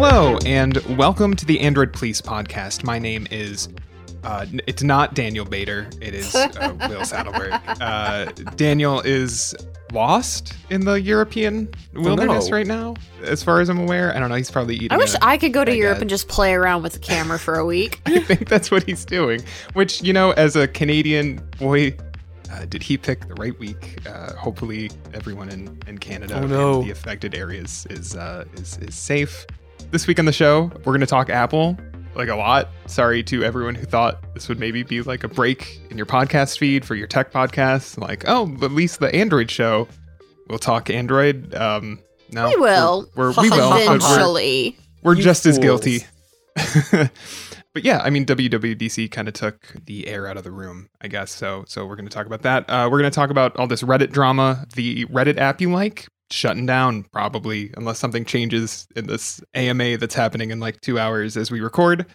Hello, and welcome to the Android Police podcast. My name is. Uh, it's not Daniel Bader. It is uh, Will Sattelberg. Uh, Daniel is lost in the European wilderness no. right now, as far as I'm aware. I don't know. He's probably eating. I wish a- I could go to I Europe guess. and just play around with the camera for a week. I think that's what he's doing. Which, you know, as a Canadian boy, uh, did he pick the right week? Uh, hopefully, everyone in, in Canada Oh, no. and the affected areas is uh, is is safe. This week on the show, we're going to talk Apple like a lot. Sorry to everyone who thought this would maybe be like a break in your podcast feed for your tech podcast. Like, oh, at least the Android show, we'll talk Android. Um, no, We will. We're, we're, we will. but we're- Eventually. we're You just as guilty. but yeah, I mean WWDC kind of took the air out of the room, I guess. So so we're going to talk about that. Uh, we're going to talk about all this Reddit drama, the Reddit app you like shutting down probably unless something changes in this AMA that's happening in like 2 hours as we record.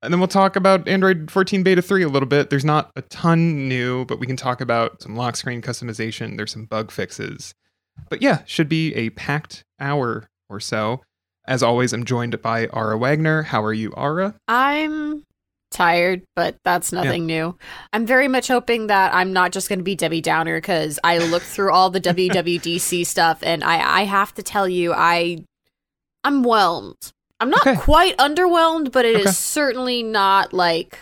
And then we'll talk about Android 14 Beta 3 a little bit. There's not a ton new, but we can talk about some lock screen customization. There's some bug fixes. But yeah, should be a packed hour or so. As always, I'm joined by Ara Wagner. How are you, Ara? I'm tired, but that's nothing new. I'm very much hoping that I'm not just going to be Debbie Downer because I looked through all the WWDC stuff and I, I have to tell you, I, I'm whelmed. I'm not Okay. quite underwhelmed, but it is Okay. certainly not like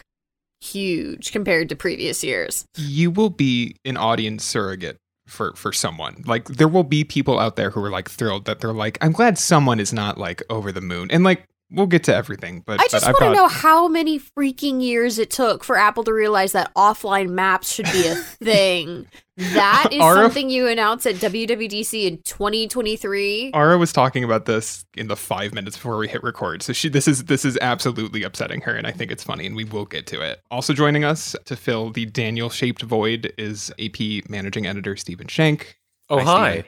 huge compared to previous years. You will be an audience surrogate for for someone. Like there will be people out there who are like thrilled that they're like, I'm glad someone is not like over the moon. And like we'll get to everything, but I just want to know how many freaking years it took for Apple to realize that offline maps should be a thing. that is Ara- something you announced at WWDC in 2023. Ara was talking about this in the five minutes before we hit record. So she this is this is absolutely upsetting her, and I think it's funny, and we will get to it. Also joining us to fill the Daniel shaped void is AP managing editor Stephen Schenck. Oh, Hi, hi.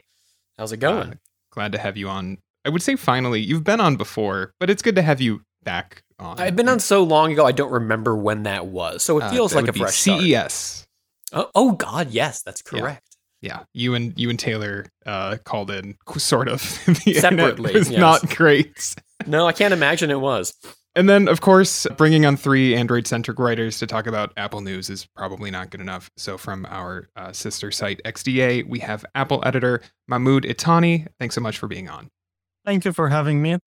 How's it going? Uh, glad to have you on. I would say finally, you've been on before, but it's good to have you back on. I've been on so long ago, I don't remember when that was. So it Uh, feels that like a fresh start. CES. Oh, oh, God, yes, that's correct. Yeah, you and you and Taylor uh, called in sort of Separately, was yes. not great. No, I can't imagine it was. And then, of course, bringing on three Android centric writers to talk about Apple news is probably not good enough. So, from our uh, sister site XDA, we have Apple editor Mahmoud Itani. Thanks so much for being on. Thank you for having me.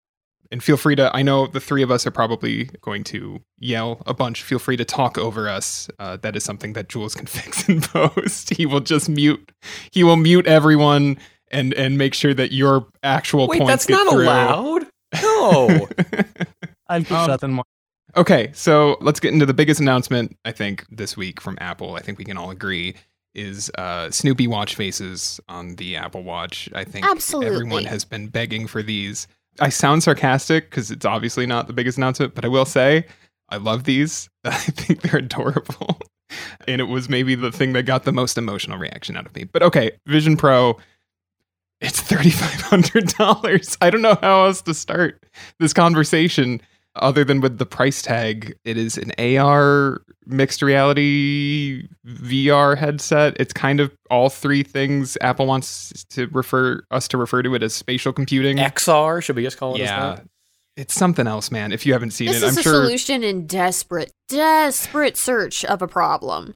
And feel free to, I know the three of us are probably going to yell a bunch. Feel free to talk over us. Uh, that is something that Jules can fix in post. He will just mute, he will mute everyone and and make sure that your actual Wait, points that's get not through. allowed. No. I'll keep Um, that in mind. Okay, so let's get into the biggest announcement I think this week from Apple. I think we can all agree is uh, Snoopy watch faces on the Apple Watch. I think Absolutely. everyone has been begging for these. I sound sarcastic because it's obviously not the biggest announcement, but I will say I love these. I think they're adorable. And it was maybe the thing that got the most emotional reaction out of me. But okay, Vision Pro, it's $3,500. I don't know how else to start this conversation other than with the price tag. It is an AR mixed reality VR headset. It's kind of all three things Apple wants to refer us to refer to it as spatial computing. XR, should we just call it yeah. as that? It's something else, man. If you haven't seen This it, is I'm a sure solution in desperate, desperate search of a problem.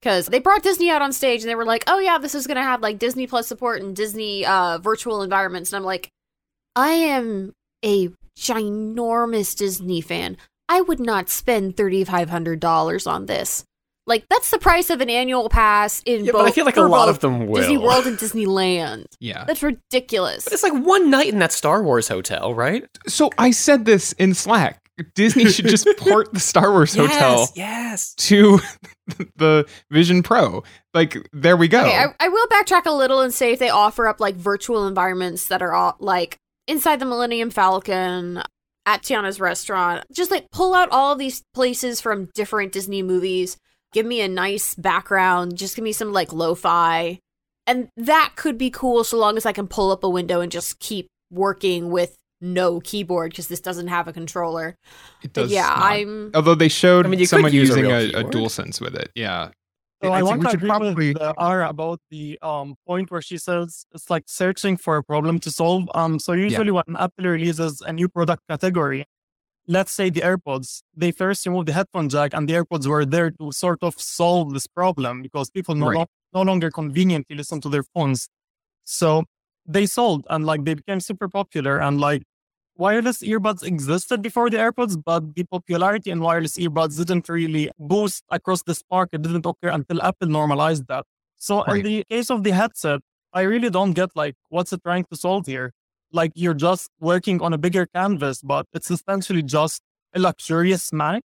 Because they brought Disney out on stage and they were like, oh yeah, this is going to have like Disney Plus support and Disney uh, virtual environments. And I'm like, I am a ginormous Disney fan. I would not spend $3,500 on this. Like, that's the price of an annual pass in Yeah, both. but I feel like a lot of them will. Disney World and Disneyland. yeah. That's ridiculous. But it's like one night in that Star Wars hotel, right? So I said this in Slack. Disney should just port the Star Wars hotel Yes, yes. to the Vision Pro. Like there we go. Okay, I, I will backtrack a little and say if they offer up like virtual environments that are all like inside the Millennium Falcon, at Tiana's restaurant, just like pull out all these places from different Disney movies, give me a nice background, just give me some like lo fi. And that could be cool so long as I can pull up a window and just keep working with no keyboard because this doesn't have a controller. it But does yeah, not. I'm Although they showed I mean, someone use a using real a, a keyboard. DualSense with it. Yeah. So I, think want to agree probably with uh, Ara about the um, point where she says it's like searching for a problem to solve. Um, so usually when Apple releases a new product category, let's say the AirPods, they first removed the headphone jack, and the AirPods were there to sort of solve this problem because people no, Right. lo- no longer conveniently listen to their phones. So they sold and like they became super popular and like wireless earbuds existed before the AirPods, but the popularity in wireless earbuds didn't really boost across the spark. It didn't occur until Apple normalized that. So Right. in the case of the headset, I really don't get like what's it trying to solve here. Like you're just working on a bigger canvas, but it's essentially just a luxurious Mac.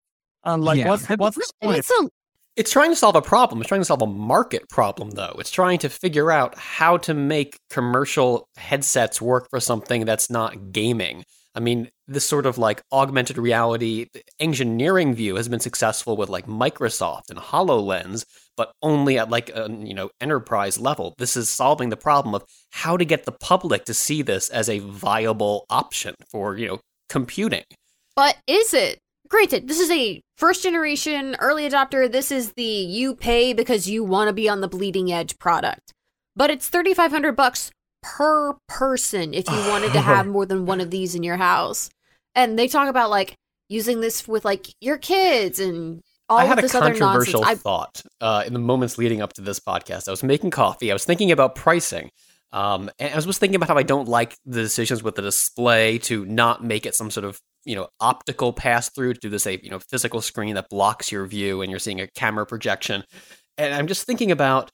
And like Yeah. what's what's the point? it's a It's trying to solve a problem. It's trying to solve a market problem, though. It's trying to figure out how to make commercial headsets work for something that's not gaming. I mean, this sort of like augmented reality engineering view has been successful with like Microsoft and HoloLens, but only at like a you know enterprise level. This is solving the problem of how to get the public to see this as a viable option for you know computing. But is it? Granted, this is a first generation early adopter. This is the you pay because you want to be on the bleeding edge product. But it's 3500 bucks per person if you wanted to have more than one of these in your house. And they talk about like using this with like your kids and all I had of a this other controversial I, thought uh, in the moments leading up to this podcast. I was making coffee. I was thinking about pricing. Um, and I was just thinking about how I don't like the decisions with the display to not make it some sort of you know optical pass through to do this a you know physical screen that blocks your view and you're seeing a camera projection. And I'm just thinking about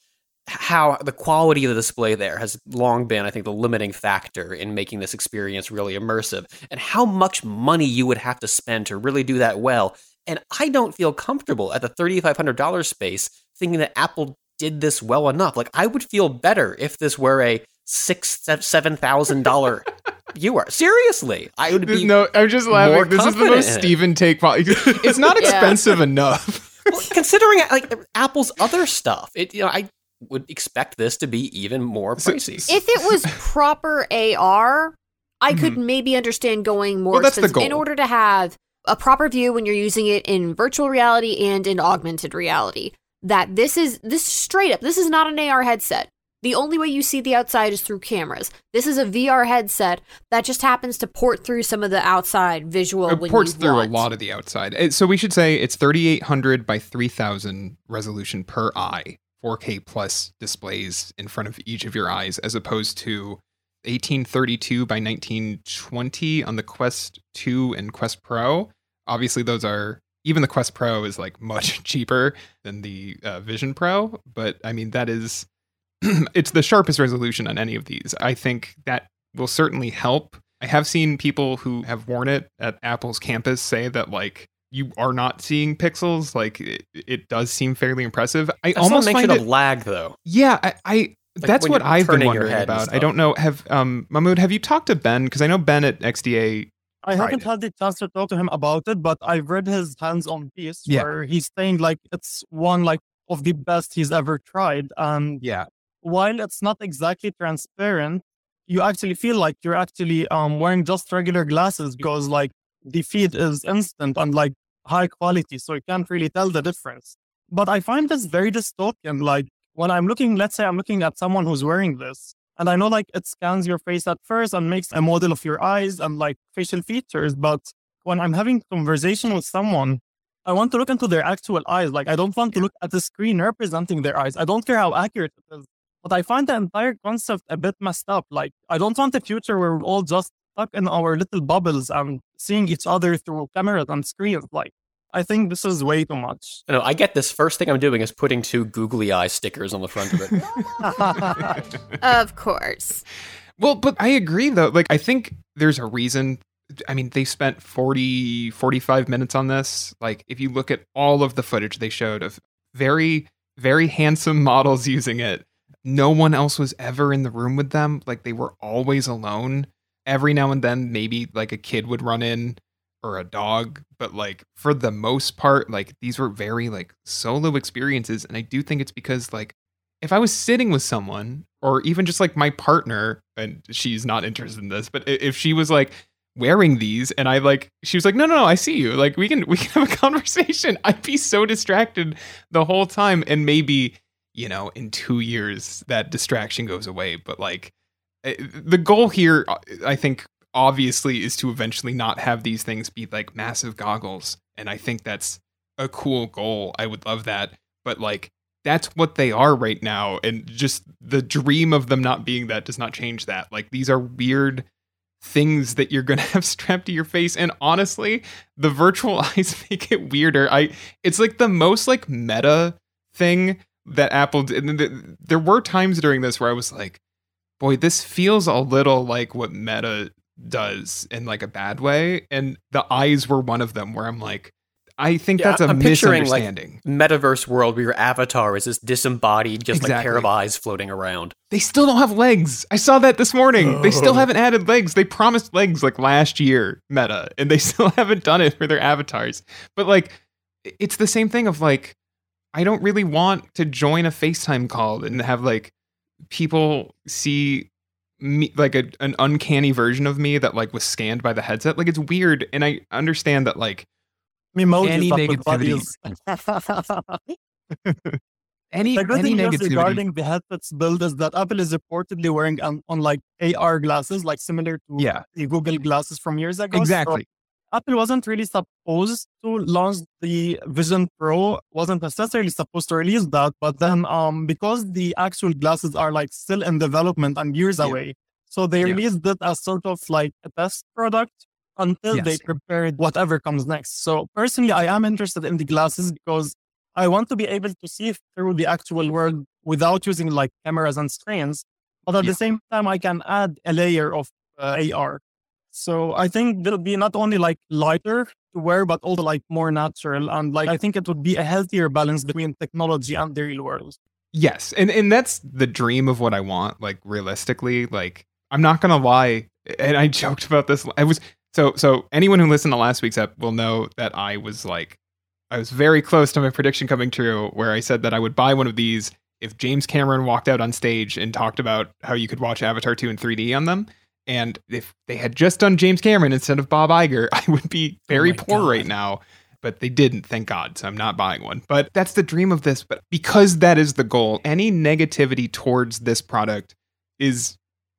how the quality of the display there has long been, I think, the limiting factor in making this experience really immersive, and how much money you would have to spend to really do that well. And I don't feel comfortable at the $3,500 space thinking that Apple did this well enough. Like, I would feel better if this were a six, seven thousand dollar viewer. Seriously, I would be. no, I'm just laughing. This is the most in. Stephen take. po- It's not Yeah. expensive enough. well, considering like Apple's other stuff, it you know I would expect this to be even more So- pricey. if it was proper AR, I could maybe understand going more Mm-hmm. Well, that's the expensive in order to have a proper view when you're using it in virtual reality and in augmented reality. That this is this straight up. This is not an AR headset. The only way you see the outside is through cameras. This is a VR headset that just happens to port through some of the outside visual. It when ports you through want. a lot of the outside. So we should say it's 3800 by 3000 resolution per eye, 4K plus displays in front of each of your eyes, as opposed to 1832 by 1920 on the Quest 2 and Quest Pro. Obviously, those are even the Quest Pro is like much cheaper than the uh, Vision Pro, but I mean that is it's the sharpest resolution on any of these. I think that will certainly help. I have seen people who have worn it at Apple's campus say that like you are not seeing pixels. Like it, it does seem fairly impressive. I I almost almost mention find of it. lag though. Yeah, I. I that's what I've been wondering about. I don't know. Have um Mahmoud, have you talked to Ben? Because I know Ben at XDA. I haven't tried had the chance to talk to him about it, but I've read his hands-on piece Yeah. where he's saying like it's one like of the best he's ever tried. And Yeah, while it's not exactly transparent, you actually feel like you're actually um wearing just regular glasses because like the feed is instant and like high quality, so you can't really tell the difference. But I find this very dystopian. Like when I'm looking, let's say I'm looking at someone who's wearing this, and I know like it scans your face at first and makes a model of your eyes and like facial features. But when I'm having conversation with someone, I want to look into their actual eyes. Like I don't want to look at the screen representing their eyes. I don't care how accurate it is. But I find the entire concept a bit messed up. Like I don't want a future where we're all just stuck in our little bubbles and seeing each other through cameras and screens. Like I think this is way too much. No, I get this. First thing I'm doing is putting two googly eye stickers on the front of it. Of course. Well, but I agree though. Like I think there's a reason I mean, they spent 40 45 minutes on this. Like if you look at all of the footage they showed of very very handsome models using it, no one else was ever in the room with them. Like they were always alone. Every now and then maybe like a kid would run in or a dog, but like for the most part like these were very like solo experiences and I do think it's because like if I was sitting with someone or even just like my partner, and she's not interested in this, but if she was like, wearing these and I like she was like, "No, no, no, I see you. Like we can we can have a conversation." I'd be so distracted the whole time and maybe, you know, in 2 years that distraction goes away, but like the goal here uh, I think obviously is to eventually not have these things be like massive goggles and I think that's a cool goal. I would love that. But like that's what they are right now and just the dream of them not being that does not change that. Like these are weird things that you're going to have strapped to your face and honestly, the virtual eyes make it weirder. I it's like the most like meta thing that Apple did. There were times during this where I was like, boy, this feels a little like what Meta does in like a bad way and the eyes were one of them where I'm like I think Yeah, that's a I'm picturing, like, misunderstanding. Metaverse world where your avatar is this disembodied, just like pair of eyes floating around. They still don't have legs. I saw that this morning. They still Oh. haven't added legs. They promised legs like last year, Meta, and they still haven't done it for their avatars. But like, it's the same thing of like, I don't really want to join a FaceTime call and have like people see me like a, an uncanny version of me that like was scanned by the headset. Like it's weird, and I understand that like Memojis Any negativity. Any The good any thing negativity. regarding the headsets build is that Apple is reportedly wearing on, on like AR glasses, like similar to Yeah, the Google glasses from years ago. Exactly. Apple wasn't really supposed to launch the Vision Pro, wasn't necessarily supposed to release that, but then um because the actual glasses are like still in development and years Yeah. away, so they Yeah. released it as sort of like a test product until they Yes. prepared whatever comes next. So personally, I am interested in the glasses because I want to be able to see through the actual world without using like cameras and screens, but at Yeah. the same time, I can add a layer of uh, AR. So I think they'll be not only like lighter to wear, but also like more natural. And like I think it would be a healthier balance between technology and the real world. Yes, and and that's the dream of what I want. Like realistically, like I'm not gonna lie, and I joked about this. I was so so. Anyone who listened to last week's ep will know that I was like, I was very close to my prediction coming true, where I said that I would buy one of these if James Cameron walked out on stage and talked about how you could watch Avatar 2 in 3D on them. And if they had just done James Cameron instead of Bob Iger, I would be oh very my poor right now but they didn't, thank God. So I'm not buying one. But that's the dream of this. But because that is the goal, any negativity towards this product is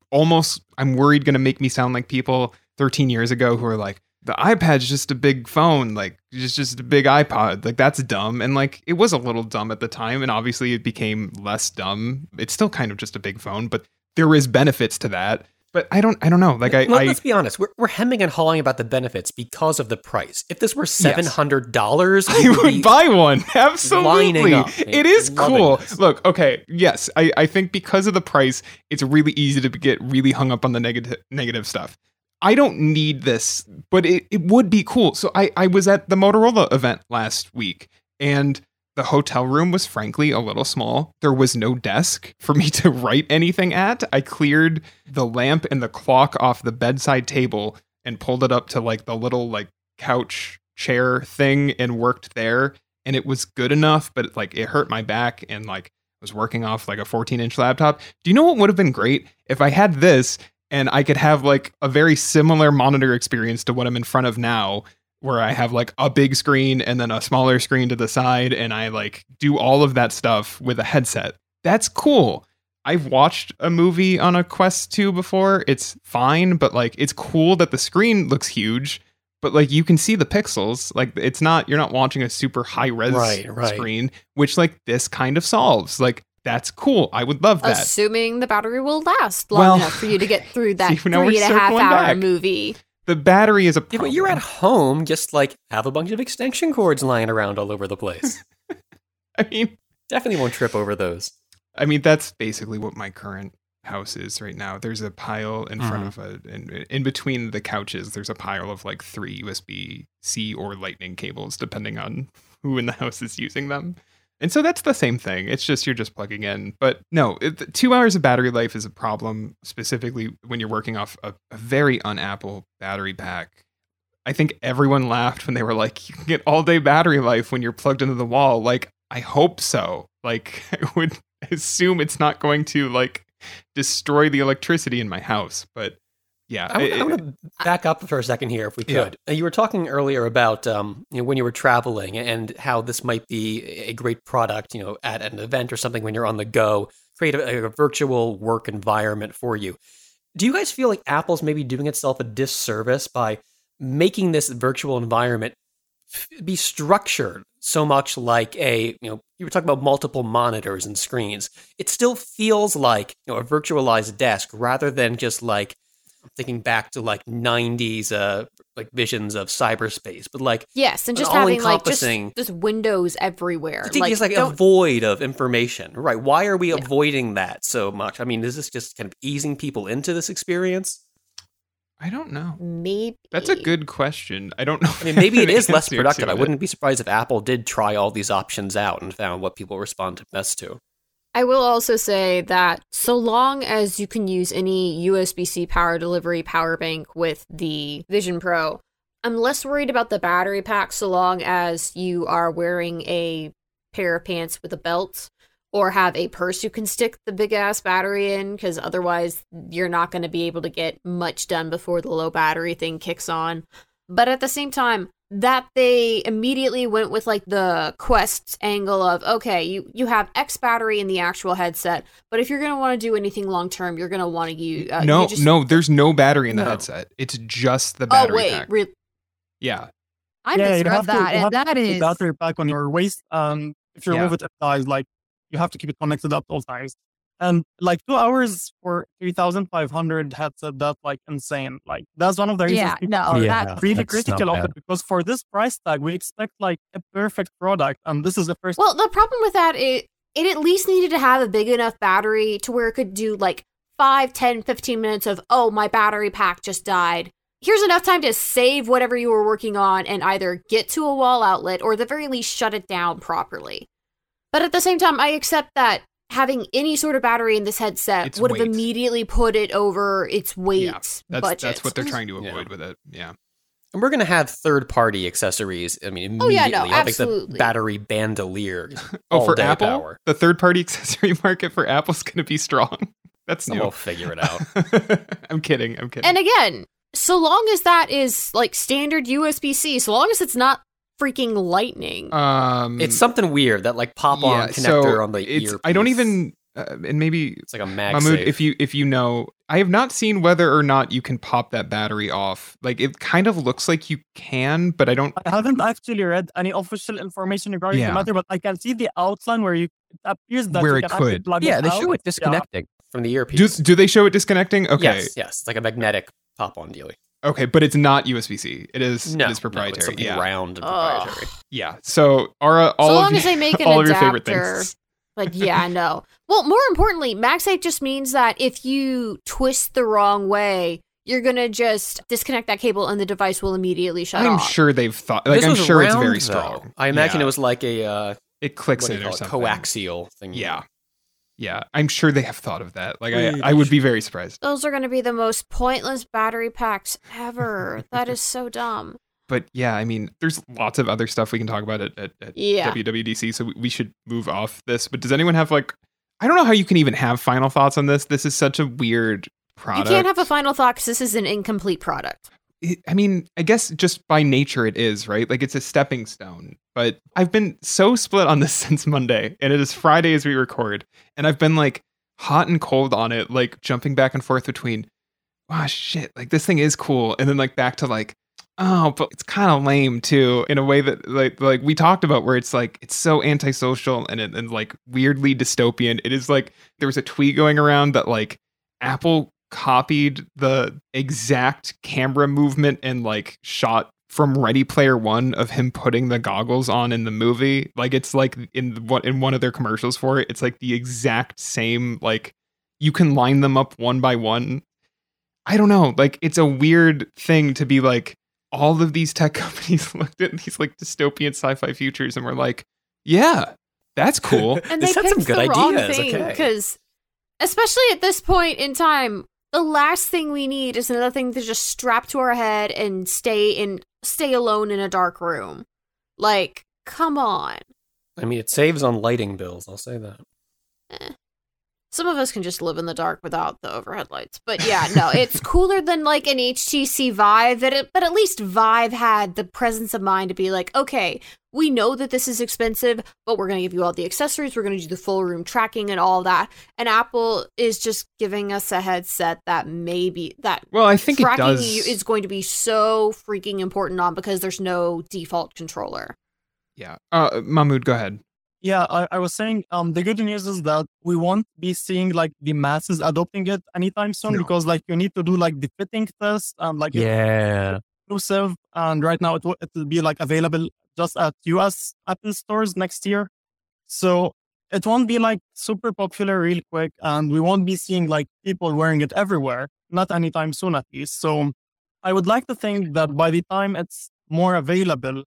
almost, I'm worried, going to make me sound like people 13 years ago who are like, the iPad's just a big phone, like it's just a big iPod. Like that's dumb. And like it was a little dumb at the time. And obviously it became less dumb. It's still kind of just a big phone, but there is benefits to that. But I don't, I don't know. Like I, Let, I us be honest, we're, we're hemming and hawing about the benefits because of the price. If this were seven hundred dollars, I would buy one. Absolutely. up, It is cool. this. Look, okay, yes, I, I think because of the price, it's really easy to get really hung up on the negative negative stuff. I don't need this, but it, it would be cool. So I, I was at the Motorola event last week and the hotel room was frankly a little small. There was no desk for me to write anything at. I cleared the lamp and the clock off the bedside table and pulled it up to like the little like couch chair thing and worked there and it was good enough but like it hurt my back and like was working off like a 14 inch laptop do you know what would have been great if i had this and i could have like a very similar monitor experience to what i'm in front of now where i have like a big screen and then a smaller screen to the side and i like do all of that stuff with a headset that's cool I've watched a movie on a Quest 2 before. It's fine, but like it's cool that the screen looks huge, but like you can see the pixels. Like it's not you're not watching a super high res Right, right. screen, which like this kind of solves. Like that's cool. I would love that. Assuming the battery will last long Well, enough for you to get through that see, three and a half hour back. movie. The battery is a problem. Yeah, but you're at home, just like have a bunch of extension cords lying around all over the place. I mean, Definitely won't trip over those. I mean that's basically what my current house is right now. There's a pile in front Mhm. of a in, in between the couches. There's a pile of like three USB C or Lightning cables, depending on who in the house is using them. And so that's the same thing. It's just you're just plugging in. But no, it, two hours of battery life is a problem, specifically when you're working off a, a very un-Apple battery pack. I think everyone laughed when they were like, "You can get all day battery life when you're plugged into the wall." Like, I hope so. Like, I would assume it's not going to like destroy the electricity in my house, but yeah, I, it- want to back up for a second here, if we could. Uh, You were talking earlier about um, you know, when you were traveling and how this might be a great product, you know, at an event or something when you're on the go, create a, a virtual work environment for you. Do you guys feel like Apple's maybe doing itself a disservice by making this virtual environment be structured so much like a, you know, you were talking about multiple monitors and screens. It still feels like, you know, a virtualized desk rather than just like thinking back to like 90s uh like visions of cyberspace, but like Yes, and An just having like just, all-encompassing- just windows everywhere. I think it's like a don't- void of information. Right. Why are we Yeah. avoiding that so much? I mean, is this just kind of easing people into this experience? I don't know. maybe That's a good question. I don't know. I mean, maybe it is less productive. I wouldn't be surprised if Apple did try all these options out and found what people respond to best to. I will also say that so long as you can use any USB C power delivery power bank with the Vision Pro, I'm less worried about the battery pack so long as you are wearing a pair of pants with a belt or have a purse you can stick the big ass battery in because otherwise you're not going to be able to get much done before the low battery thing kicks on. But at the same time, that they immediately went with like the quest angle of okay you you have x battery in the actual headset but if you're going to want to do anything long term you're going to want to use uh, no, you just, no, there's no battery in the No. headset. It's just the oh battery wait pack. re- yeah, I yeah, you misread have to, that, you and that to keep is the battery pack on your waist. Um, if you Yeah. remove it, it dies. Like you have to keep it connected up all times. And like two hours for three thousand five hundred headset, that's like insane. Like that's one of the reasons yeah, people no, are Yeah. that really that's critical of it because for this price tag, we expect like a perfect product, and this is the first. well the problem with that it it at least needed to have a big enough battery to where it could do like 5 10 15 minutes of oh my battery pack just died here's enough time to save whatever you were working on and either get to a wall outlet or at the very least shut it down properly but at the same time i accept that having any sort of battery in this headset It's would have immediately put it over its weight Yeah, that's budget. that's what they're trying to Yeah. avoid with it. Yeah, And we're going to have third party accessories. I mean, Oh, yeah, immediately. no, I'll make the battery bandolier. Oh, all for day Apple, power. the third party accessory market for Apple's going to be strong. That's new. We'll figure it out. I'm kidding. I'm kidding. And again, so long as that is like standard USB C, so long as it's not freaking lightning. um, it's something weird that like pop on yeah, connector so on the it's, ear. I don't even, uh, and maybe It's like a mag Mahmoud, if you if you know, I have not seen whether or not you can pop that battery off. Like it kind of looks like you can, but I don't. I haven't actually read any official information regarding Yeah. the matter, but I can see the outline where you it appears that Where you it could. plug Yeah, it they out. show it Yeah. disconnecting. from the earpiece. Do, do they show it disconnecting? Okay, Yes, yes. It's like a magnetic pop on dealie. Okay, but it's not USB C. It is. No, it is no, proprietary. it's yeah, round and Ugh. proprietary. yeah. So, Ara, all so of long you- as they make an all of your adapter. favorite things. But yeah, no. Well, more importantly, MagSafe just means that if you twist the wrong way, you're gonna just disconnect that cable and the device will immediately shut off. I'm sure they've thought. Like This I'm was sure it's round, very though. strong. I imagine Yeah. it was like a uh, It clicks what do in you or it? something. coaxial thing. Yeah, yeah. I'm sure they have thought of that. Like I, I would be very surprised. Those are gonna be the most pointless battery packs ever. that is so dumb. But yeah, I mean, there's lots of other stuff we can talk about at, at, at Yeah. WWDC, so we- we should move off this. But does anyone have like, I don't know how you can even have final thoughts on this. This is such a weird product. You can't have a final thought because this is an incomplete product. I mean, I guess just by nature it is, right? Like it's a stepping stone. But I've been so split on this since Monday, and it is Friday as we record, and I've been like hot and cold on it, like jumping back and forth between, wow, shit, like this thing is cool, and then like back to like, oh, but it's kind of lame too, in a way that like like we talked about, where it's like it's so antisocial and and like weirdly dystopian. It is like there was a tweet going around that like Apple copied the exact camera movement and like shot from Ready Player One of him putting the goggles on in the movie. Like it's like in what in one of their commercials for it, it's like the exact same. Like you can line them up one by one. I don't know. Like it's a weird thing to be like. All of these tech companies looked at these like dystopian sci-fi futures and were like, "Yeah, that's cool." And they had some picked good the wrong ideas, thing okay. because, especially at this point in time, the last thing we need is another thing to just strap to our head and stay in stay alone in a dark room. Like, come on. I mean, it saves on lighting bills. I'll say that. Eh. Some of us can just live in the dark without the overhead lights. But yeah, no, it's cooler than like an HTC Vive. That it, but at least Vive had the presence of mind to be like, okay, we know that this is expensive, but we're going to give you all the accessories. We're going to do the full room tracking and all that. And Apple is just giving us a headset that maybe that Well, I think it does. you is going to be so freaking important on because there's no default controller. yeah. Uh, Mahmoud, go ahead. Yeah, I, I was saying um the good news is that we won't be seeing like the masses adopting it anytime soon No. because like you need to do like the fitting test and like it's Yeah. exclusive and right now it will it will be like available just at US Apple stores next year. So it won't be like super popular real quick and we won't be seeing like people wearing it everywhere, not anytime soon at least. So I would like to think that by the time it's more available,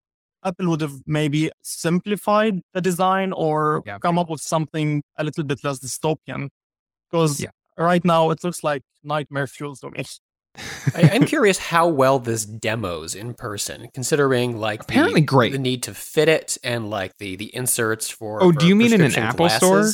Apple would have maybe simplified the design or Yeah. come up with something a little bit less dystopian. Because Yeah. right now it looks like nightmare fuel to me. I, I'm curious how well this demos in person, considering like the- Apparently great. the need to fit it and like the the inserts for. Oh, for do you mean in an Apple store?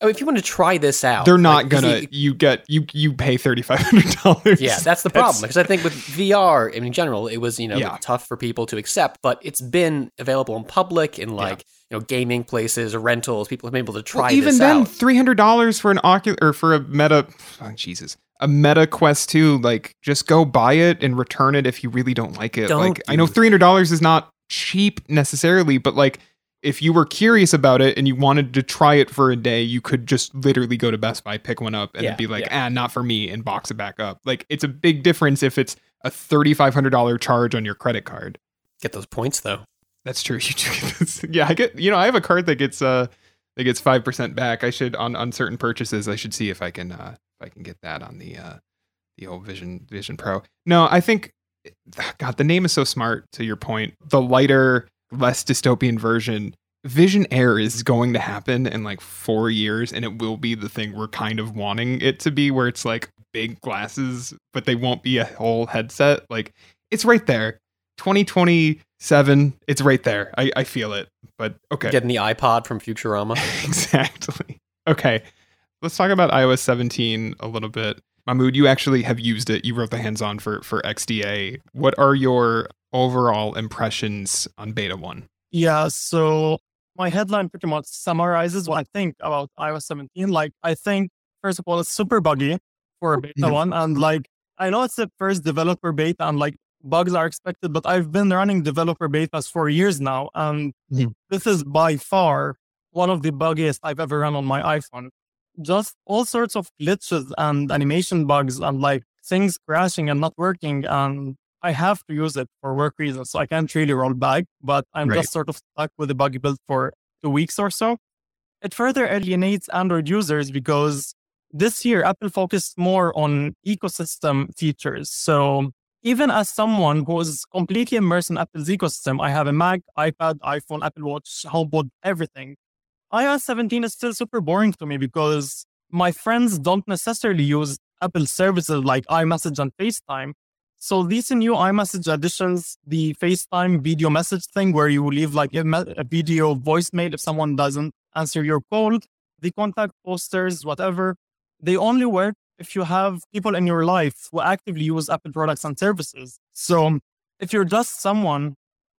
Oh, if you want to try this out, They're not like, gonna. you get you you pay thirty five hundred dollars. yeah, that's the problem because I think with VR in general, it was you know Yeah. tough for people to accept, but it's been available in public in like you know gaming places or rentals. People have been able to try Well, even this then, three hundred dollars for an Oculus or for a Meta. Oh, Jesus, a Meta Quest Two. Like, just go buy it and return it if you really don't like it. Don't like, I know three hundred dollars is not cheap necessarily, but like, if you were curious about it and you wanted to try it for a day, you could just literally go to Best Buy, pick one up, and Yeah, be like, yeah. ah, not for me, and box it back up. Like, it's a big difference if it's a thirty five hundred dollar charge on your credit card. Get those points though. That's true. You do get this. Yeah, I get. You know, I have a card that gets uh that gets five percent back. I should on on certain purchases. I should see if I can uh if I can get that on the uh the old Vision Vision Pro. No, I think. God, the name is so smart. To your point, the lighter, less dystopian version. Vision Air is going to happen in like four years, and it will be the thing we're kind of wanting it to be, where it's like big glasses, but they won't be a whole headset. Like it's right there. 2027, it's right there. I, I feel it. But okay. Getting the iPod from Futurama. exactly. Okay. Let's talk about iOS 17 a little bit. Mahmoud, you actually have used it. You wrote the hands on for, for XDA. What are your overall impressions on beta 1? Yeah, so my headline pretty much summarizes what I think about iOS 17. Like, I think, first of all, it's super buggy for a beta Mhm. one. And like, I know it's the first developer beta and like bugs are expected, but I've been running developer betas for years now. And Mhm. this is by far one of the buggiest I've ever run on my iPhone. Just all sorts of glitches and animation bugs and like things crashing and not working. And I have to use it for work reasons, so I can't really roll back, but I'm Right. just sort of stuck with the buggy build for two weeks or so. It further alienates Android users because this year Apple focused more on ecosystem features. So even as someone who is completely immersed in Apple's ecosystem, I have a Mac, iPad, iPhone, Apple Watch, HomePod, everything. iOS 17 is still super boring to me because my friends don't necessarily use Apple services like iMessage and FaceTime. So these new iMessage additions, the FaceTime video message thing where you leave like a, me- a video voicemail if someone doesn't answer your call, the contact posters, whatever, they only work if you have people in your life who actively use Apple products and services. So if you're just someone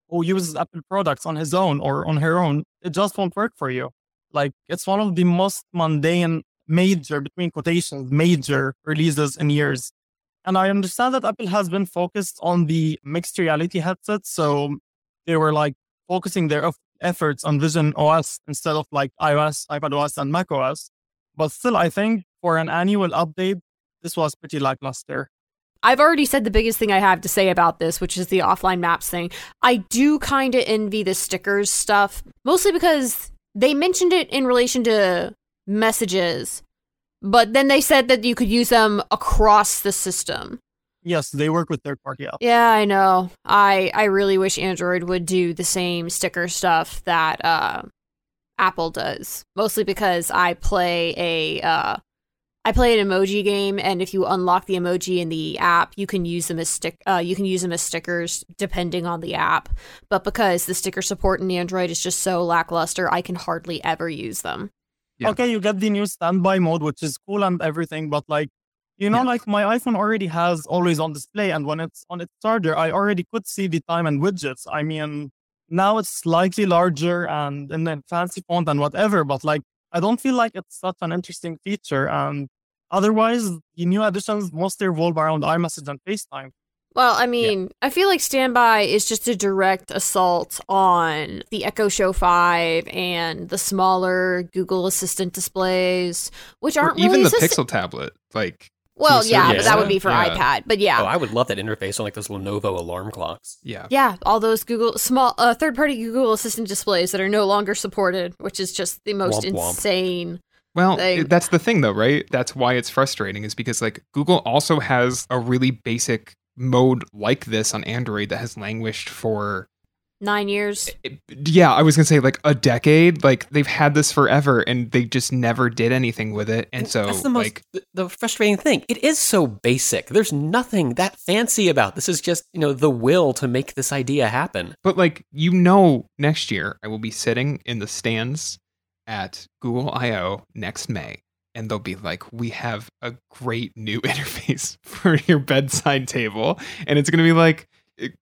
who uses Apple products on his own or on her own, it just won't work for you. Like it's one of the most mundane, major, between quotations, major releases in years. And I understand that Apple has been focused on the mixed reality headsets. So they were like focusing their efforts on Vision OS instead of like iOS, iPad OS, and Mac OS. But still, I think for an annual update, this was pretty lackluster. I've already said the biggest thing I have to say about this, which is the offline maps thing. I do kind of envy the stickers stuff, mostly because they mentioned it in relation to messages, but then they said that you could use them across the system. Yes, they work with third party apps. Yeah, I know. I I really wish Android would do the same sticker stuff that uh, Apple does. Mostly because I play a uh, I play an emoji game, and if you unlock the emoji in the app, you can use them as stick. Uh, you can use them as stickers depending on the app. But because the sticker support in Android is just so lackluster, I can hardly ever use them. Yeah. okay, you get the new standby mode, which is cool and everything, but like, you know, Yeah. like my iPhone already has always on display, and when it's on its charger, I already could see the time and widgets. I mean, now it's slightly larger and in a fancy font and whatever, but like, I don't feel like it's such an interesting feature. And otherwise, the new additions mostly revolve around iMessage and FaceTime. Well, I mean, I feel like Standby is just a direct assault on the Echo Show 5 and the smaller Google Assistant displays, which aren't even really the assistant- Pixel tablet. Like, Well, to a yeah, but that would be for yeah. iPad. But yeah. Oh, I would love that interface on like those Lenovo alarm clocks. Yeah. yeah, all those Google small uh, third-party Google Assistant displays that are no longer supported, which is just the most Womp womp. insane. Well, They- it- that's the thing though, right? That's why it's frustrating is because like Google also has a really basic mode like this on Android that has languished for Nine years. yeah, I was going to say like a decade. Like they've had this forever and they just never did anything with it. And so that's the most like the, the frustrating thing. It is so basic. There's nothing that fancy about this. Is just you know the will to make this idea happen. But like you know, next year I will be sitting in the stands at Google I/O next May, and they'll be like, "We have a great new interface for your bedside table," and it's gonna be like,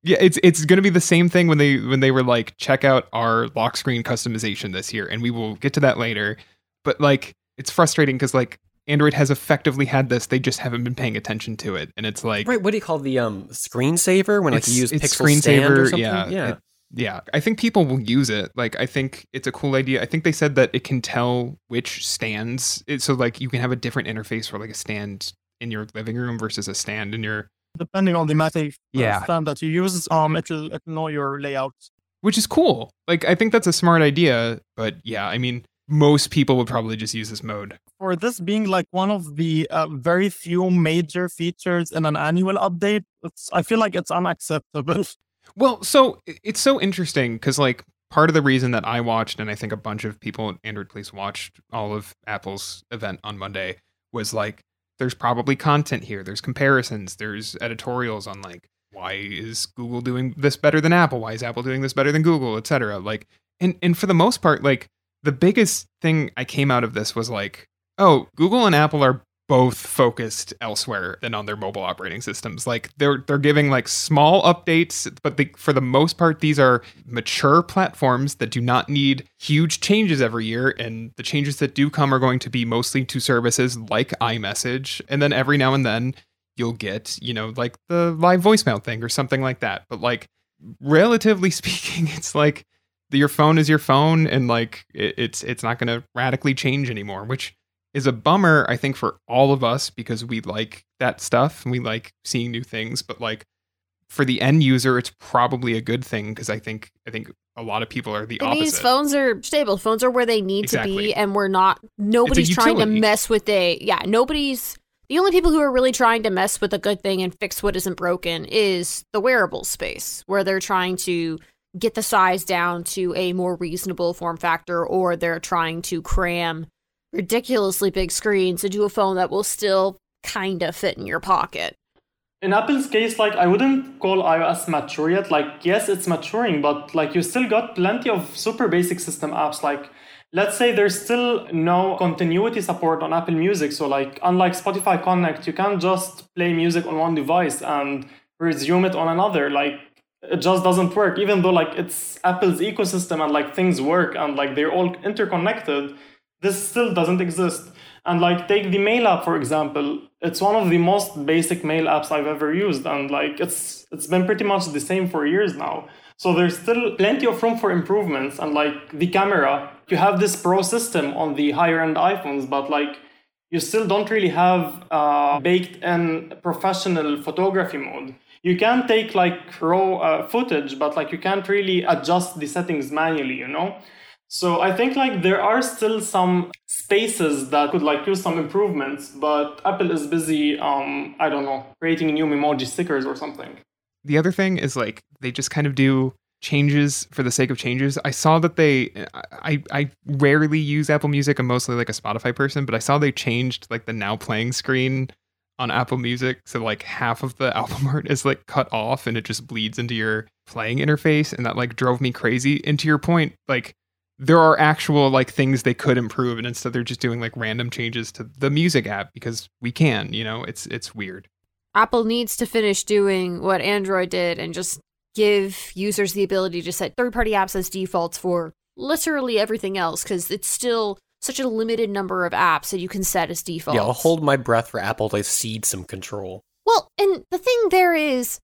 yeah, it's it's gonna be the same thing when they when they were like, "Check out our lock screen customization this year," and we will get to that later. But like, it's frustrating because like. Android has effectively had this; they just haven't been paying attention to it, and it's like Right? What do you call the um screensaver when like you use it's Pixel Stand or screensaver, something? yeah, yeah. it- yeah, I think people will use it. Like, I think it's a cool idea. I think they said that it can tell which stands. It, so, like, you can have a different interface for like a stand in your living room versus a stand in your, Depending on the MagSafe uh, Yeah. stand that you use, um, it'll, it'll know your layout. which is cool. Like, I think that's a smart idea. But yeah, I mean, most people would probably just use this mode. for this being like one of the uh, very few major features in an annual update, it's, I feel like it's unacceptable. Well, so it's so interesting because like part of the reason that I watched, and I think a bunch of people at Android Police watched all of Apple's event on Monday, was like there's probably content here. There's comparisons. There's editorials on like why is Google doing this better than Apple? Why is Apple doing this better than Google, etc. Like, and and for the most part, like the biggest thing I came out of this was like, oh, Google and Apple are both focused elsewhere than on their mobile operating systems. Like they're they're giving like small updates, but they, for the most part, these are mature platforms that do not need huge changes every year. And the changes that do come are going to be mostly to services like iMessage, and then every now and then you'll get you know like the live voicemail thing or something like that. But like relatively speaking, it's like your phone is your phone, and like it, it's it's not going to radically change anymore, which is a bummer, I think, for all of us because we like that stuff and we like seeing new things. But like for the end user, it's probably a good thing because I think I think a lot of people are the It opposite. means phones are stable. Phones are where they need to be, and we're not. Nobody's trying to mess with a. Yeah, nobody's. The only people who are really trying to mess with a good thing and fix what isn't broken is the wearable space, where they're trying to get the size down to a more reasonable form factor, or they're trying to cram ridiculously big screens into a phone that will still kind of fit in your pocket. In Apple's case, like I wouldn't call iOS mature yet. Like, yes, it's maturing, but like you still got plenty of super basic system apps. Like, let's say there's still no continuity support on Apple Music. So, like, unlike Spotify Connect, you can't just play music on one device and resume it on another. Like, it just doesn't work. Even though like it's Apple's ecosystem and like things work and like they're all interconnected, this still doesn't exist. And like take the mail app for example, it's one of the most basic mail apps I've ever used, and like it's it's been pretty much the same for years now. So there's still plenty of room for improvements, and like the camera, you have this pro system on the higher end iPhones, but like you still don't really have uh, baked in professional photography mode. You can take like raw uh, footage, but like you can't really adjust the settings manually, you know. So I think like there are still some spaces that could like use some improvements, but Apple is busy, um, I don't know, creating new emoji stickers or something. the other thing is like they just kind of do changes for the sake of changes. I saw that they I I rarely use Apple Music. I'm mostly like a Spotify person, but I saw they changed like the now playing screen on Apple Music so like half of the album art is like cut off and it just bleeds into your playing interface and that like drove me crazy. And to your point, like there are actual like things they could improve and instead they're just doing like random changes to the music app because we can, you know, it's it's weird. Apple needs to finish doing what Android did and just give users the ability to set third party apps as defaults for literally everything else because it's still such a limited number of apps that you can set as defaults. Yeah, I'll hold my breath for Apple to cede some control. Well, and the thing there is,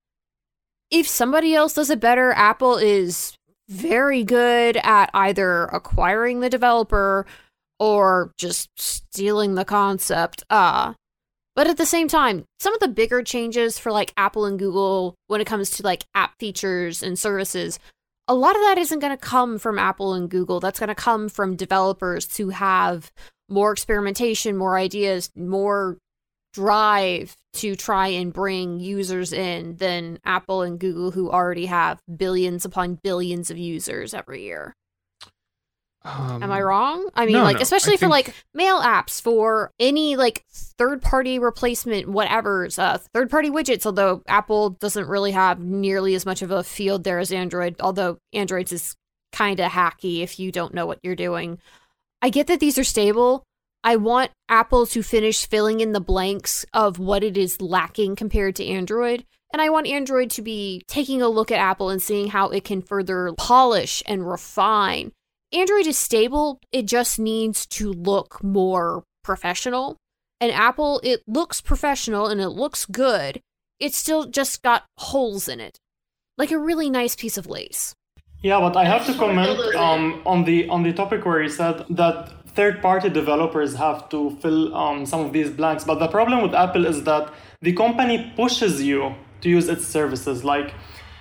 if somebody else does it better, Apple is very good at either acquiring the developer or just stealing the concept. Uh, but at the same time, some of the bigger changes for like Apple and Google when it comes to like app features and services, a lot of that isn't going to come from Apple and Google. That's going to come from developers who have more experimentation, more ideas, more drive to try and bring users in than Apple and Google, who already have billions upon billions of users every year. Um, Am I wrong? I mean, no, like, no, especially I for think- like mail apps, for any like third party replacement, whatever's uh, third party widgets. Although Apple doesn't really have nearly as much of a field there as Android, although Android's is kind of hacky if you don't know what you're doing. I get that these are stable. I want Apple to finish filling in the blanks of what it is lacking compared to Android. And I want Android to be taking a look at Apple and seeing how it can further polish and refine. Android is stable, it just needs to look more professional. And Apple, it looks professional and it looks good. It's still just got holes in it. Like a really nice piece of lace. Yeah, but I have to comment um, on the on the topic where you said that third-party developers have to fill um, some of these blanks. But the problem with Apple is that the company pushes you to use its services. Like,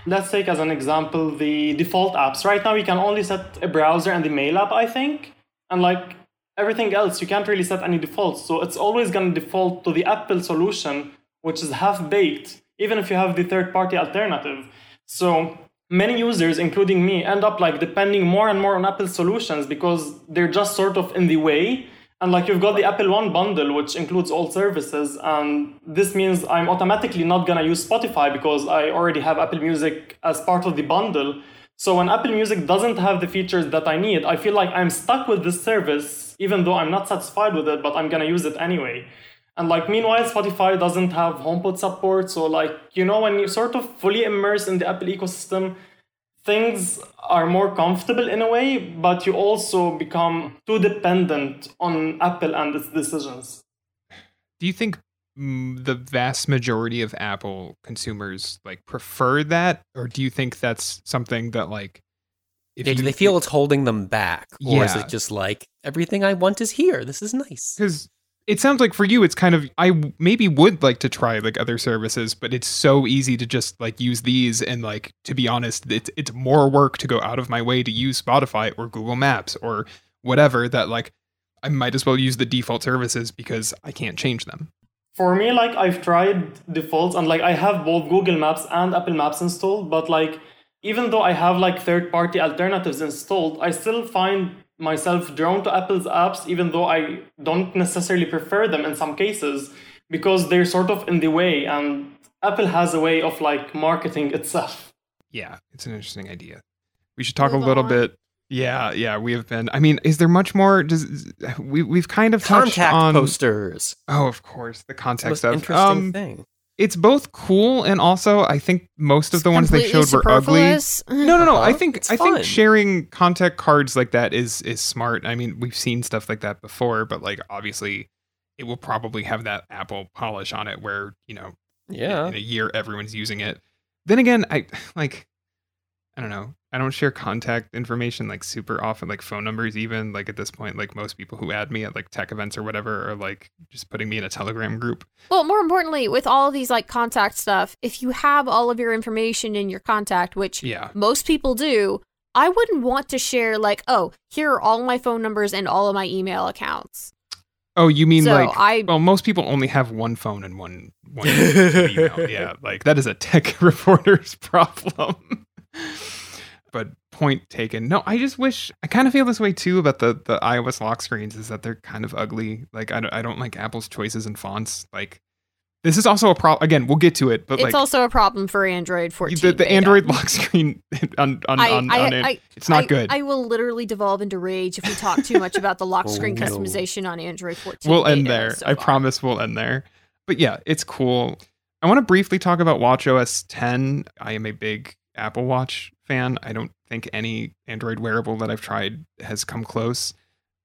let's take as an example the default apps. Right now, you can only set a browser and the mail app, I think, and like everything else, you can't really set any defaults. So it's always going to default to the Apple solution, which is half baked, even if you have the third-party alternative. So many users, including me, end up like depending more and more on Apple solutions because they're just sort of in the way. And like you've got the Apple One bundle, which includes all services, and this means I'm automatically not gonna use Spotify because I already have Apple Music as part of the bundle. So when Apple Music doesn't have the features that I need, I feel like I'm stuck with this service, even though I'm not satisfied with it, but I'm gonna use it anyway. And like meanwhile, Spotify doesn't have HomePod support. So like you know, when you sort of fully immerse in the Apple ecosystem, things are more comfortable in a way, but you also become too dependent on Apple and its decisions. Do you think mm, the vast majority of Apple consumers like prefer that, or do you think that's something that like if Yeah, do they feel it's holding them back, or is it just like everything I want is here? This is nice. because it sounds like for you it's kind of i maybe would like to try like other services but it's so easy to just like use these and like to be honest it's it's more work to go out of my way to use spotify or google maps or whatever that like i might as well use the default services because i can't change them. For me, like I've tried defaults and like I have both Google Maps and Apple Maps installed, but like even though I have like third-party alternatives installed, I still find myself drawn to Apple's apps, even though I don't necessarily prefer them in some cases, because they're sort of in the way and Apple has a way of like marketing itself. yeah it's an interesting idea we should talk Move a little on. bit yeah yeah we have been i mean is there much more does we, we've kind of touched on posters. oh of course the It's the contact most stuff interesting um thing. It's both cool and also I think most of the ones they showed were ugly. No, no, no. I think It's I fun. think sharing contact cards like that is is smart. I mean, we've seen stuff like that before, but like obviously it will probably have that Apple polish on it where, you know, Yeah. in a year everyone's using it. Then again, I like I don't know. I don't share contact information like super often, like phone numbers even. Like at this point, like most people who add me at like tech events or whatever are like just putting me in a Telegram group. Well, more importantly, with all of these like contact stuff, if you have all of your information in your contact, which Yeah. most people do, I wouldn't want to share like, oh, here are all my phone numbers and all of my email accounts. Oh, you mean so like I Well, most people only have one phone and one one email. Yeah, like that is a tech reporter's problem. But point taken. No, I just wish I kind of feel this way too about the the iOS lock screens. Is that they're kind of ugly. Like I don't, I don't like Apple's choices and fonts. Like This is also a problem. Again, we'll get to it, but it's like also a problem for Android 14. the, the. Android lock screen on on, I, on, I, on I, it's not I- good. I will literally devolve into rage if we talk too much about the lock oh, screen Oh, no. customization on Android 14. we'll end there. so I far. promise we'll end there. But yeah, it's cool. I want to briefly talk about WatchOS 10. I am a big Apple Watch fan. I don't think any Android wearable that I've tried has come close.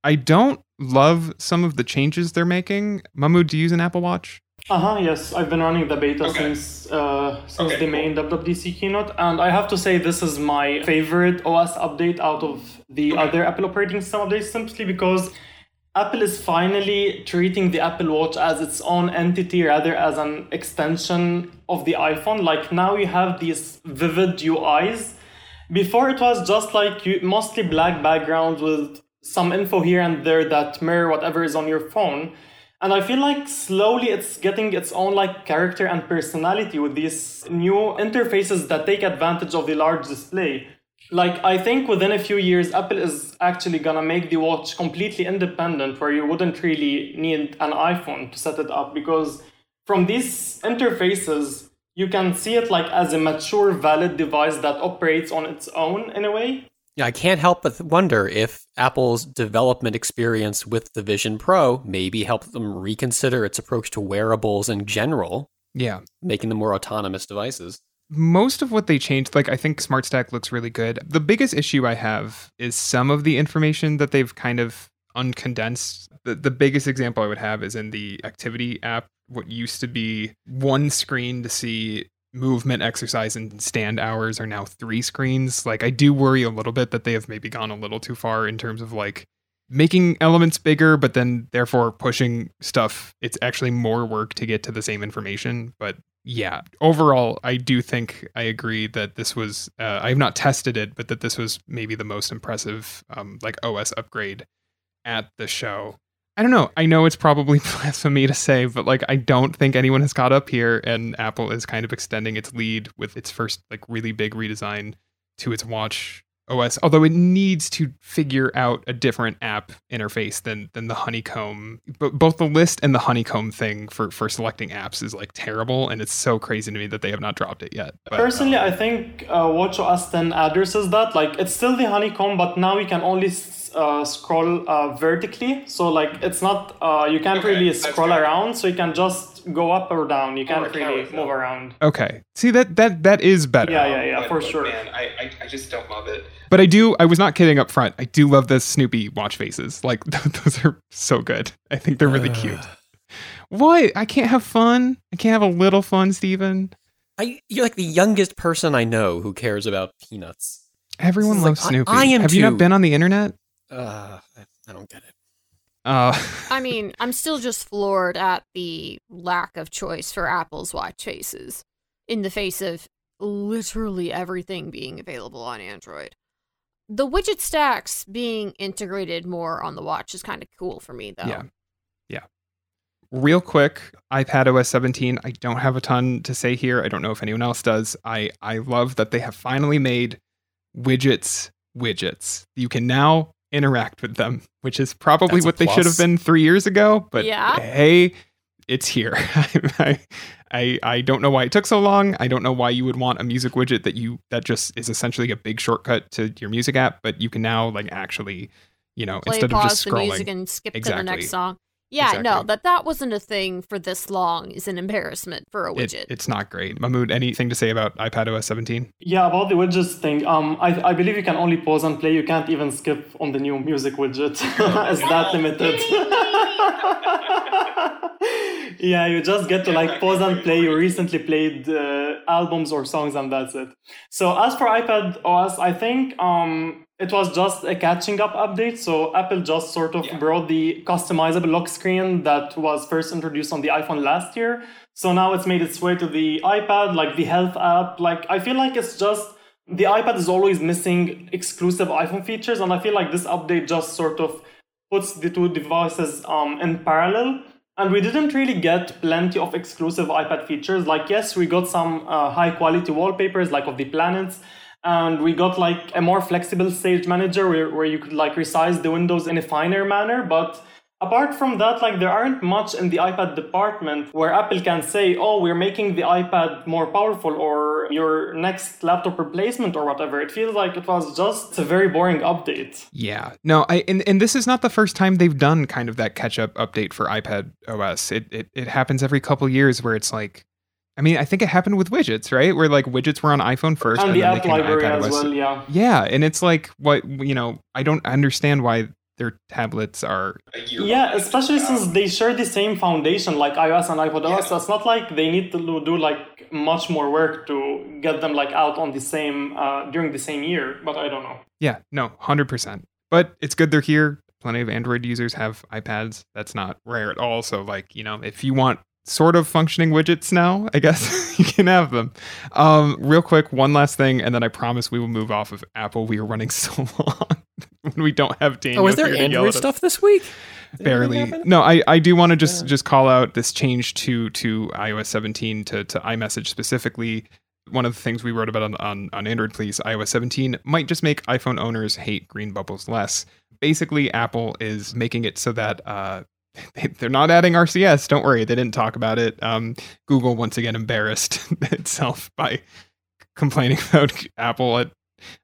I don't love some of the changes they're making. Mahmoud, do you use an Apple Watch? Uh huh. Yes, I've been running the beta Okay. since uh, since Okay, the main WWDC keynote, and I have to say this is my favorite OS update out of the other Apple operating system updates, simply because Apple is finally treating the Apple Watch as its own entity rather as an extension of the iPhone. Like now you have these vivid UIs. Before it was just like you, mostly black backgrounds with some info here and there that mirror whatever is on your phone. And I feel like slowly it's getting its own like character and personality with these new interfaces that take advantage of the large display. Like I think within a few years Apple is actually gonna make the watch completely independent where you wouldn't really need an iPhone to set it up because from these interfaces you can see it like as a mature valid device that operates on its own in a way. Yeah, I can't help but wonder if Apple's development experience with the Vision Pro maybe helped them reconsider its approach to wearables in general, Yeah. making them more autonomous devices. Most of what they changed like i think smart stack looks really good. The biggest issue i have is some of the information that they've kind of uncondensed. The, the biggest example i would have is in the activity app what used to be one screen to see movement exercise and stand hours are now three screens. Like i do worry a little bit that they have maybe gone a little too far in terms of like making elements bigger but then therefore pushing stuff. It's actually more work to get to the same information but yeah. Overall i do think i agree that this was uh, i have not tested it but that this was maybe the most impressive um, like os upgrade at the show. I don't know. I know it's probably blasphemy to say but like i don't think anyone has caught up here and apple is kind of extending its lead with its first like really big redesign to its watch OS, although it needs to figure out a different app interface than than the honeycomb. But both the list and the honeycomb thing for for selecting apps is like terrible, and it's so crazy to me that they have not dropped it yet. But, Personally, um, I think uh, WatchOS 10 addresses that. Like, it's still the honeycomb, but now you can only uh, scroll uh, vertically. So, like, it's not, uh, you can't Okay, really scroll fair. around. So, you can just go up or down. You can't like really arrows, move around. okay. See that that that is better. Yeah, yeah, yeah, But- for but sure. Man, I, I I just don't love it. But I do. I was not kidding up front. I do love the Snoopy watch faces. Like those are so good. I think they're really cute. What? I can't have fun. I can't have a little fun, Stephen. I, you're like the youngest person I know who cares about peanuts. Everyone loves like, Snoopy. I am have you not been on the internet? Uh, I, I don't get it. Uh, I mean, I'm still just floored at the lack of choice for Apple's watch faces in the face of literally everything being available on Android. The widget stacks being integrated more on the watch is kind of cool for me, though. Yeah. Yeah. Real quick, iPad OS 17. I don't have a ton to say here. I don't know if anyone else does. I I love that they have finally made widgets widgets. You can now interact with them, which is probably That's what they should have been 3 years ago, but Yeah. hey, it's here. I, I I don't know why it took so long. I don't know why you would want a music widget that you that just is essentially a big shortcut to your music app, but you can now like actually, you know, Play, instead of pause just the scrolling. music and skip to the next song. Yeah, no, Exactly. that that wasn't a thing for this long is an embarrassment for a It- widget. it's not great. Mahmoud, anything to say about iPad OS 17? Yeah, about the widgets thing, um, I, I believe you can only pause and play. You can't even skip on the new music widget. it's that limited. yeah, you just get to like pause and play your recently played uh, albums or songs, and that's it. So as for iPad OS, I think um, it was just a catching up update. So Apple just sort of brought the customizable lock screen that was first introduced on the iPhone last year. So now it's made its way to the iPad, like the health app. Like I feel like it's just the iPad is always missing exclusive iPhone features, and I feel like this update just sort of puts the two devices um, in parallel. And we didn't really get plenty of exclusive iPad features. Like, yes, we got some uh, high quality wallpapers, like of the planets, and we got like a more flexible stage manager where, where you could like resize the windows in a finer manner. But Apart from that, like there aren't much in the iPad department where Apple can say, "Oh, we're making the iPad more powerful," or your next laptop replacement, or whatever. It feels like it was just a very boring update. Yeah. No, I and, and this is not the first time they've done kind of that catch up update for iPad OS. It, it it happens every couple years where it's like I mean, I think it happened with widgets, right? Where like widgets were on iPhone first And and, the then they app came to library iPad as OS. well, yeah. Yeah, and it's like what you know, I don't understand why their tablets are Yeah, especially since they share the same foundation like iOS and iPad OS. So it's not like they need to do- do like much more work to get them like out on the same uh, during the same year. But I don't know. Yeah, no, 100%. But it's good they're here. Plenty of Android users have iPads. That's not rare at all. So, like, you know, if you want sort of functioning widgets now, I guess you can have them. Um, real quick, one last thing, and then I promise we will move off of Apple. We are running so long when we don't have Daniel. Oh, is there here to yell Android stuff this week? Did barely no i i do want to just just call out this change to to ios 17 to to imessage specifically one of the things we wrote about on, on on Android Police ios 17 might just make iphone owners hate green bubbles less basically apple is making it so that uh they're not adding rcs don't worry. They didn't talk about it. Um google once again embarrassed itself by complaining about apple at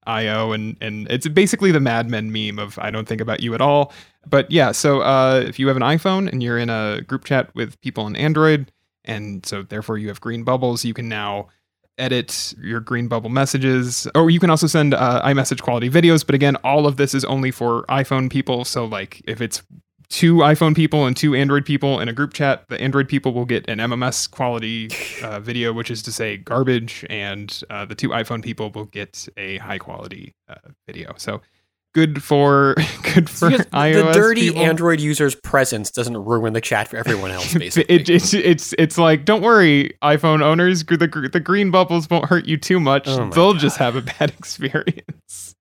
io and and it's basically the mad men meme of i don't think about you at all. But yeah so uh if you have an iphone and you're in a group chat with people on android and so therefore you have green bubbles you can now edit your green bubble messages. Or you can also send uh, imessage quality videos but again all of this is only for iphone people. So like if it's two iphone people and two android people in a group chat the android people will get an mms quality uh, video which is to say garbage and uh, the two iphone people will get a high quality uh, video so good for good for Because ios the dirty people. Android user's presence doesn't ruin the chat for everyone else, basically. It, it's it's it's like don't worry, iPhone owners. The the green bubbles won't hurt you too much. Oh They'll just have a bad experience.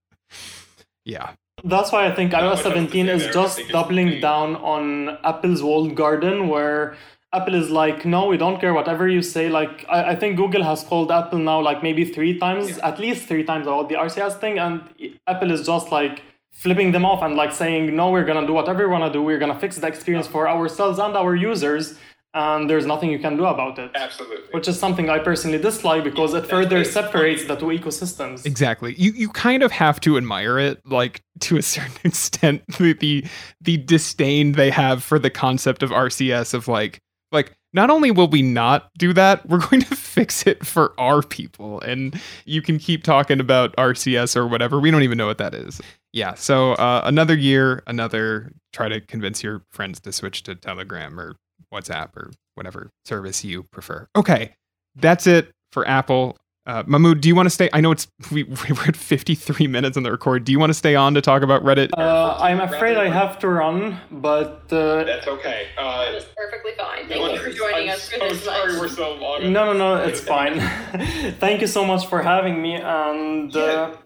Yeah, That's why I think iOS much else to 17 is there. Just doubling down on Apple's walled garden, where Apple is like, no, we don't care whatever you say. Like, I, I think Google has called Apple now like maybe three times, at least three times about the RCS thing, and Apple is just like flipping them off and like saying, no, we're gonna do whatever we wanna do. We're gonna fix the experience for ourselves and our users, and there's nothing you can do about it. absolutely. Which is something I personally dislike because it further separates the two ecosystems. Exactly. You you kind of have to admire it, like to a certain extent, the the, the disdain they have for the concept of RCS of like like not only will we not do that, we're going to fix it for our people. And you can keep talking about RCS or whatever. We don't even know what that is. Yeah. So uh, another year, another try to convince your friends to switch to Telegram or WhatsApp or whatever service you prefer. Okay. That's it for Apple. Uh, Mahmoud, do you want to stay? I know it's we, we were at 53 minutes on the record. Do you want to stay on to talk about Reddit? Uh, I'm afraid I have to run, but uh, That's okay. Uh, That's perfectly fine. Thank you for joining us for this. lunch. so long. no, no, no, it's fine. Thank you so much for having me, and uh,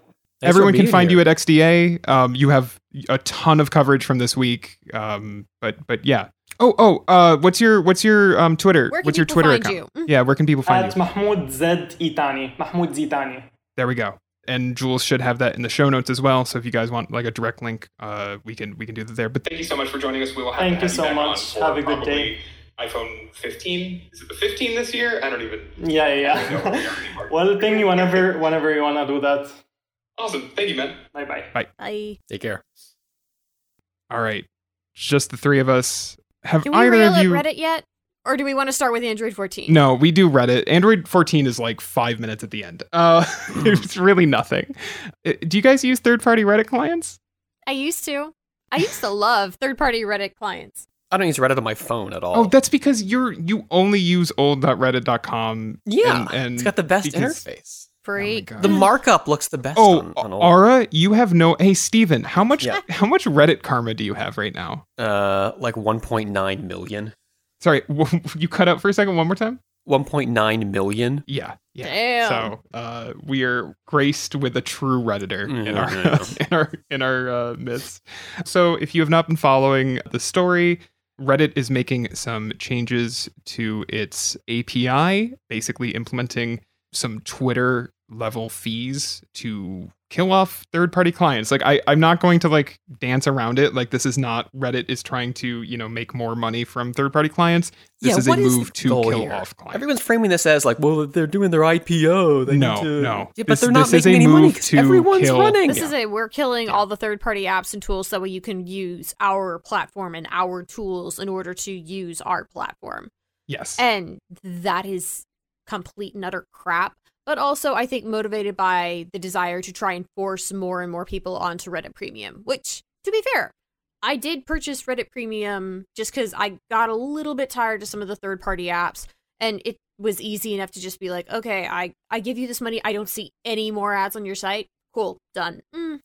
Everyone can find here. you at XDA. Um, you have a ton of coverage from this week. Um, but but yeah. Oh oh. Uh, what's your what's your um Twitter? Where can what's your people Twitter find account? you? Mm. Yeah, where can people find at you? Mahmoud Z Itani, Mahmoud Zitani. There we go. And Jules should have that in the show notes as well. So if you guys want like a direct link, uh, we can we can do that there. But thank you so much for joining us. We will have Thank to you have so back much. for Have a good day. iPhone 15. Is it the 15 this year? I don't even. Yeah, yeah, yeah. well, ping you whenever, whenever you wanna do that. Awesome. Thank you, man. Bye Bye bye. Bye. Take care. All right, just the three of us. Have Do we either rail of at you? Reddit yet? Or do we want to start with Android 14? No, we do Reddit. Android 14 is like five minutes at the end. Uh, it's really nothing. Uh, Do you guys use third-party Reddit clients? I used to. I used to love third party Reddit clients. I don't use Reddit on my phone at all. Oh, that's because you're you only use old.reddit.com. yeah. and, and it's got the best interface. Free. God. The markup looks the best Oh, on, on old. Ara, you have no. Hey, Stephen, how much Yeah. how much Reddit karma do you have right now? uh, like 1.9 million. Sorry, you cut out for a second. One more time. 1.9 million. Yeah, yeah. Damn. So uh, we are graced with a true redditor in our Mhm. in our in our uh, midst. So if you have not been following the story, Reddit is making some changes to its API, basically implementing some Twitter level fees to kill off third party clients. Like I, I'm not going to like dance around it. Like this is not Reddit is trying to, you know, make more money from third party clients. This Yeah, is a what is move the to kill here? off clients. Everyone's framing this as like, well, they're doing their IPO. They no, need to... no. Yeah, but This- they're not making any money move 'cause to everyone's kill- running. This is a we're killing all the third party apps and tools so that way you can use our platform and our tools in order to use our platform. Yes. And that is complete and utter crap. But also, I think motivated by the desire to try and force more and more people onto Reddit Premium, which, to be fair, I did purchase Reddit Premium just because I got a little bit tired of some of the third party apps. And it was easy enough to just be like, okay, I, I give you this money. I don't see any more ads on your site. Cool, done. Mm.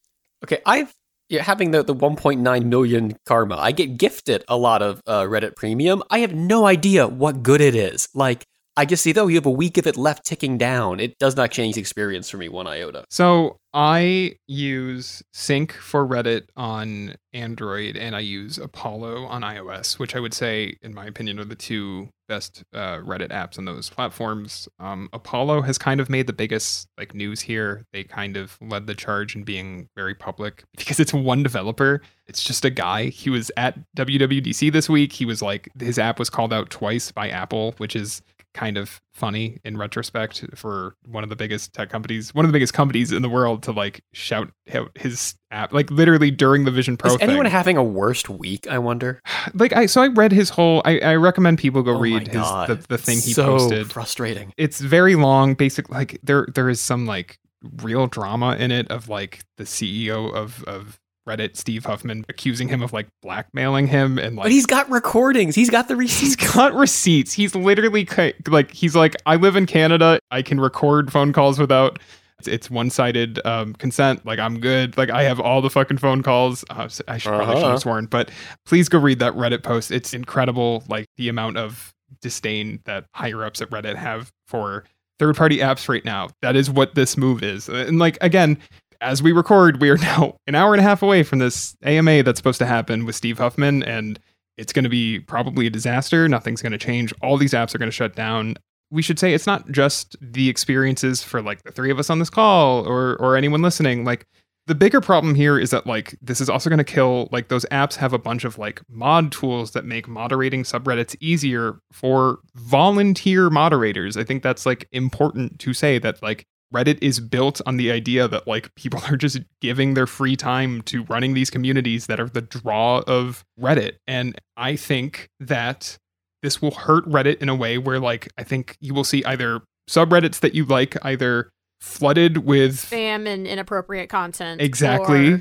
Okay, I've yeah, having the, the 1.9 million karma, I get gifted a lot of uh, Reddit Premium. I have no idea what good it is. Like, I just see, though, you have a week of it left ticking down. It does not change the experience for me one iota. So I use Sync for Reddit on Android and I use Apollo on iOS, which I would say, in my opinion, are the two best uh, Reddit apps on those platforms. Um, Apollo has kind of made the biggest like news here. They kind of led the charge in being very public because it's one developer. It's just a guy. He was at WWDC this week. He was like his app was called out twice by Apple, which is kind of funny in retrospect for one of the biggest tech companies, one of the biggest companies in the world to like shout out his app, like literally during the Vision Pro Is anyone thing. having a worst week, I wonder? like I, so I read his whole. I, I recommend people go Oh read his the, the thing he so posted. frustrating. It's very long. Basically, like there there is some like real drama in it of like the CEO of of Reddit, Steve Huffman, accusing him of like blackmailing him and like But he's got recordings. He's got the He's receipts. got receipts. He's literally like he's like I live in Canada. I can record phone calls without it's, it's one-sided um, consent. Like I'm good. Like I have all the fucking phone calls. Uh, s- I should probably should Uh-huh. have sworn, but please go read that Reddit post. It's incredible. Like the amount of disdain that higher ups at Reddit have for third-party apps right now. That is what this move is. And like again. As we record, we are now an hour and a half away from this AMA that's supposed to happen with Steve Huffman, and it's going to be probably a disaster. Nothing's going to change. All these apps are going to shut down. We should say it's not just the experiences for like the three of us on this call or or anyone listening. Like the bigger problem here is that like this is also going to kill like those apps have a bunch of like mod tools that make moderating subreddits easier for volunteer moderators. I think that's like important to say that like Reddit is built on the idea that like people are just giving their free time to running these communities that are the draw of Reddit. And I think that this will hurt Reddit in a way where like I think you will see either subreddits that you like either flooded with Spam and inappropriate content. exactly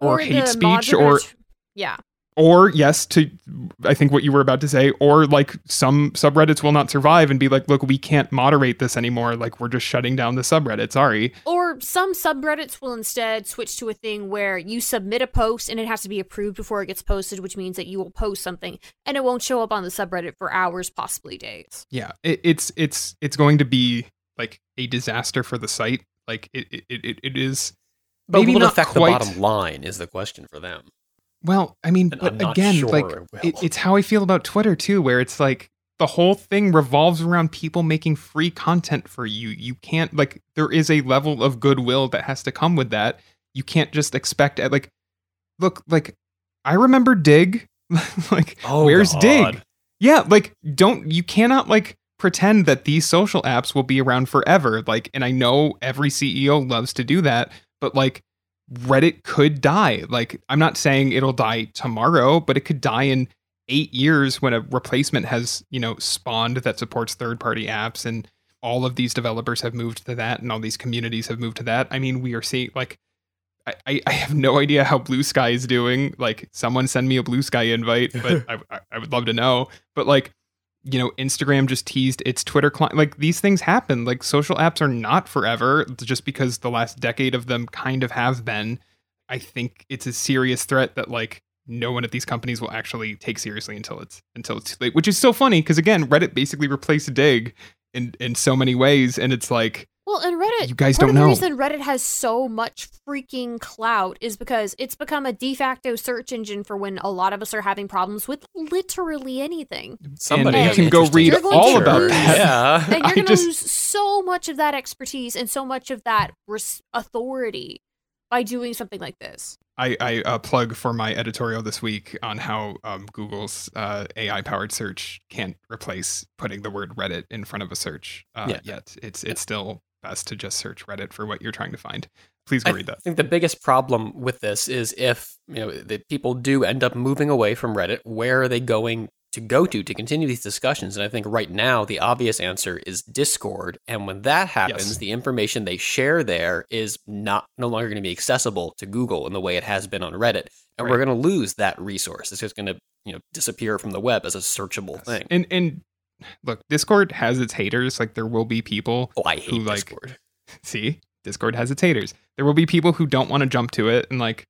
Or, or, hate speech or yeah. Or yes to i think what you were about to say or like some subreddits will not survive and be like look we can't moderate this anymore. Like we're just shutting down the subreddit. Sorry. Or some subreddits will instead switch to a thing where you submit a post and it has to be approved before it gets posted, which means that you will post something and it won't show up on the subreddit for hours, possibly days. yeah. It, it's it's it's going to be like a disaster for the site. Like it it, it, it is But maybe will it not affect quite- the bottom line is the question for them. Well i mean And but again sure like it it, it's how i feel about twitter too where it's like the whole thing revolves around people making free content for you. You can't like there is a level of goodwill that has to come with that. You can't just expect uh, like look like i remember Digg. Like Oh, where's God. Digg? Yeah like don't you cannot like pretend that these social apps will be around forever. Like and i know every ceo loves to do that but like reddit could die like i'm not saying it'll die tomorrow but it could die in eight years when a replacement has you know spawned that supports third party apps and all of these developers have moved to that and all these communities have moved to that i mean we are seeing like I, I- I have no idea how Blue Sky is doing. Like, someone send me a Blue Sky invite, but I, I would love to know. But like, you know, Instagram just teased its Twitter client. Like, these things happen. Like, social apps are not forever. Just because the last decade of them kind of have been. I think it's a serious threat that like no one at these companies will actually take seriously until it's until it's too late. Which is so funny because again, Reddit basically replaced Digg in in so many ways, and it's like Well, and Reddit. You guys part don't of know. The reason Reddit has so much freaking clout is because it's become a de facto search engine for when a lot of us are having problems with literally anything. Somebody you can go read all to about lose- that. Yeah. And you're I going to just- lose so much of that expertise and so much of that res- authority by doing something like this. I, I uh, plug for my editorial this week on how um, Google's uh, AI powered search can't replace putting the word Reddit in front of a search uh, Yeah. yet. It's it's still best to just search Reddit for what you're trying to find. Please go I read that. I think the biggest problem with this is if you know the people do end up moving away from Reddit, where are they going to go to to continue these discussions? And I think right now the obvious answer is Discord. And when that happens, Yes. the information they share there is not no longer going to be accessible to Google in the way it has been on Reddit, and we're going to lose that resource. It's just going to you know disappear from the web as a searchable thing. And and look, Discord has its haters. Like there will be people. Oh, I hate who, like, Discord. See, Discord has its haters. There will be people who don't want to jump to it, and like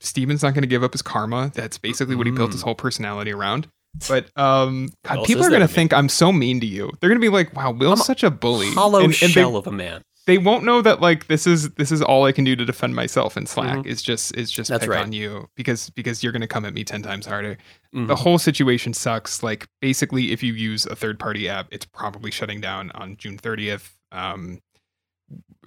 Stephen's not going to give up his karma. That's basically what he built his whole personality around. But um, God, people are going to think I'm so mean to you. They're going to be like, "Wow, Will's I'm such a bully." Hollow and, and they- shell of a man. They won't know that like this is this is all I can do to defend myself in Slack Mhm. is just is just That's pick right. on you because because you're gonna come at me ten times harder. Mhm. The whole situation sucks. Like basically, if you use a third party app, it's probably shutting down on June 30th. Um,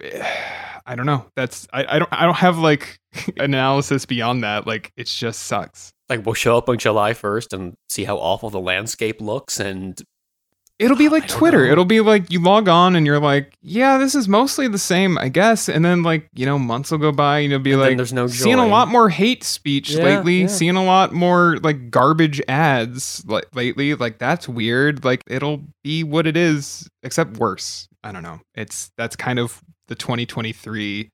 I don't know. That's I, I don't I don't have like analysis beyond that. Like it just sucks. Like we'll show up on July first and see how awful the landscape looks, and It'll be like Twitter. know. It'll be like you log on and you're like, yeah, this is mostly the same, I guess. And then like you know, months will go by and you'll be And like, there's no seeing a lot more hate speech Yeah, lately. yeah. Seeing a lot more like garbage ads like lately. Like that's weird. Like it'll be what it is, except worse. I don't know. It's that's kind of the 2023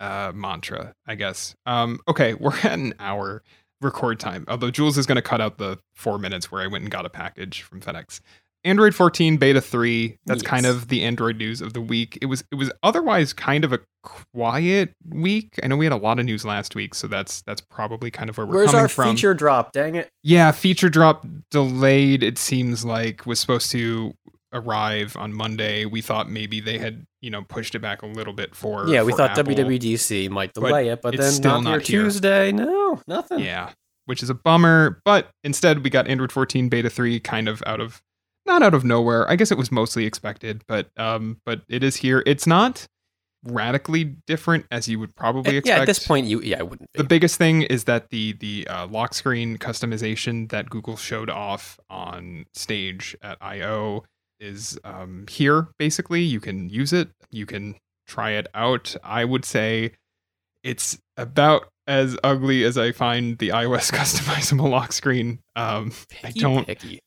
uh, mantra, I guess. Um, okay, we're at an hour record time. Although Jules is going to cut out the four minutes where I went and got a package from FedEx. Android 14 beta 3. That's kind of the Android news of the week. It was it was otherwise kind of a quiet week. I know we had a lot of news last week, so that's that's probably kind of where we're where's coming our from. feature drop? Dang it! Yeah, feature drop delayed. It seems like was supposed to arrive on Monday. We thought maybe they had you know pushed it back a little bit for yeah, we for thought Apple. WWDC might But delay it, but it's then still not, not here. Tuesday. No, nothing. Yeah, which is a bummer. But instead, we got Android 14 beta 3 kind of out of not out of nowhere. I guess it was mostly expected, but um, but it is here. It's not radically different as you would probably expect. yeah, at this point, you yeah, I wouldn't. the biggest thing is that the the uh, lock screen customization that Google showed off on stage at I/O is um, here. Basically, you can use it. You can try it out. I would say it's about as ugly as I find the iOS customizable lock screen. Um, I don't. picky.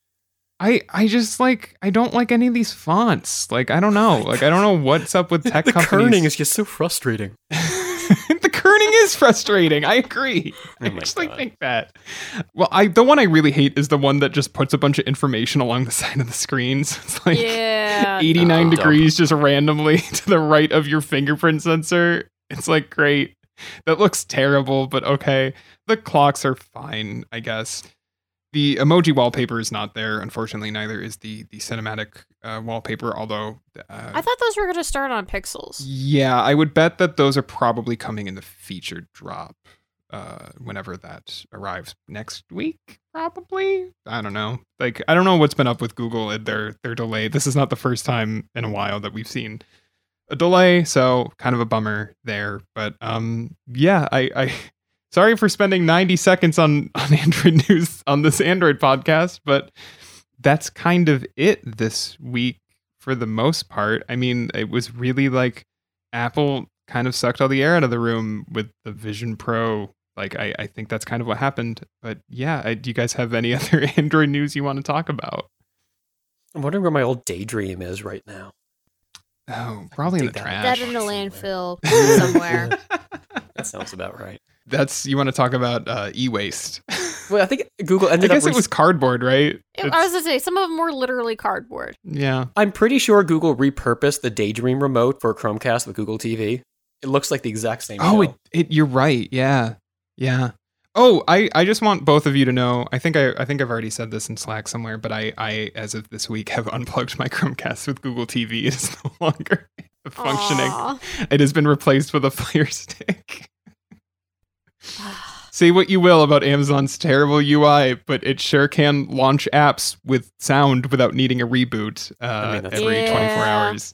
I I just like I don't like any of these fonts. Like I don't know. Oh like I don't know what's up with tech the companies. kerning is just so frustrating. the kerning is frustrating. I agree. Oh I my actually God. think that. Well, I the one I really hate is the one that just puts a bunch of information along the side of the screen. So it's like yeah. 89 no. degrees just randomly to the right of your fingerprint sensor. It's like great. That looks terrible, but okay. The clocks are fine, I guess. The emoji wallpaper is not there. Unfortunately, neither is the the cinematic uh, wallpaper. Although uh, I thought those were going to start on Pixels. yeah, I would bet that those are probably coming in the feature drop uh whenever that arrives next week probably i don't know like i don't know what's been up with google and their their delay this is not the first time in a while that we've seen a delay so kind of a bummer there but um yeah i i sorry for spending 90 seconds on on android news on this android podcast but that's kind of it this week for the most part i mean it was really like Apple kind of sucked all the air out of the room with the Vision Pro. Like, I, I think that's kind of what happened. But yeah, I, do you guys have any other Android news you want to talk about? I'm wondering where my old daydream is right now. Oh, probably in the that trash. Dead in a somewhere. landfill somewhere. That sounds about right. That's you want to talk about uh, e-waste. Well, I think Google I ended guess up. it was cardboard, right? I was going to say, some of them were literally cardboard. yeah. I'm pretty sure Google repurposed the Daydream remote for Chromecast with Google TV. It looks like the exact same. Oh, show. it, it you're right. Yeah. Yeah. Oh, I, I just want both of you to know. I think I, I think I've already said this in Slack somewhere, but I, I as of this week have unplugged my Chromecast with Google TV. It is no longer functioning. Aw. It has been replaced with a Fire Stick. Say what you will about Amazon's terrible UI, but it sure can launch apps with sound without needing a reboot uh, I mean, that's- every 24 hours.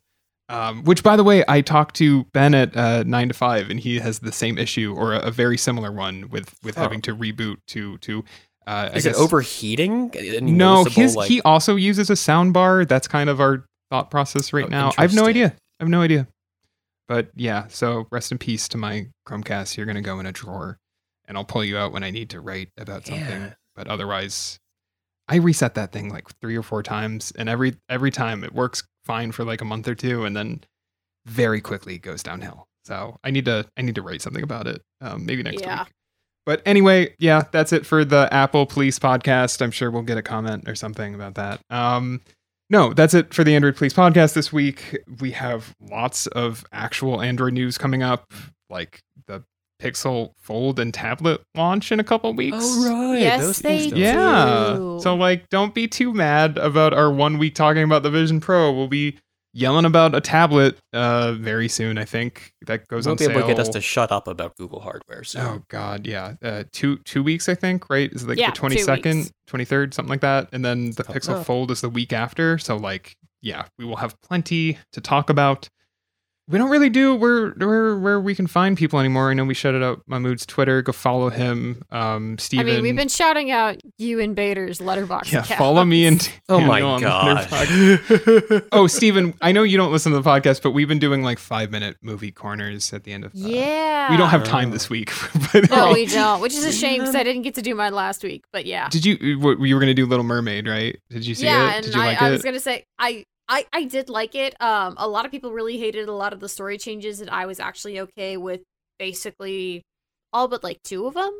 Um, which, by the way, I talked to Ben at uh, nine to five, and he has the same issue or a, a very similar one with with Oh. having to reboot to to. Uh, I Is it guess- overheating? Any No, his like- he also uses a sound bar. That's kind of our thought process right Oh, now. I have no idea. I have no idea. But yeah, so rest in peace to my Chromecast. You're gonna go in a drawer, and I'll pull you out when I need to write about something. Yeah. But otherwise, I reset that thing like three or four times, and every every time it works fine for like a month or two, and then very quickly goes downhill. So I need to I need to write something about it. Um, maybe next Yeah. week. But anyway, yeah, that's it for the Apple Police podcast. I'm sure we'll get a comment or something about that. Um, no, that's it for the Android Police podcast this week. We have lots of actual Android news coming up, like the Pixel Fold and tablet launch in a couple weeks. Oh right. Yes, those they don't- Yeah. So like don't be too mad about our one week talking about the Vision Pro. We'll be yelling about a tablet uh very soon, I think. That goes Won't on be sale. able to get us to shut up about Google hardware. So Oh god, yeah. Uh two two weeks I think, right? Is it like Yeah, the twenty second, twenty third, something like that. And then the Something Pixel up. Fold is the week after. So like, yeah, we will have plenty to talk about. We don't really do where where where we can find people anymore. I know we shouted out Mahmoud's Twitter. Go follow him. Um I mean, we've been shouting out you and Bader's Letterboxd. yeah, account. follow me and Oh my on God. Oh, Stephen, I know you don't listen to the podcast, but we've been doing like five minute movie corners at the end of. uh, Yeah. we don't have time this week. but No, we don't. Which is a shame because I didn't get to do mine last week. But yeah. Did you? What, you were going to do Little Mermaid, right? Did you see yeah, it? and Did you I, like I it? was gonna say I, I I did like it. Um, a lot of people really hated a lot of the story changes, and I was actually okay with basically all but like two of them.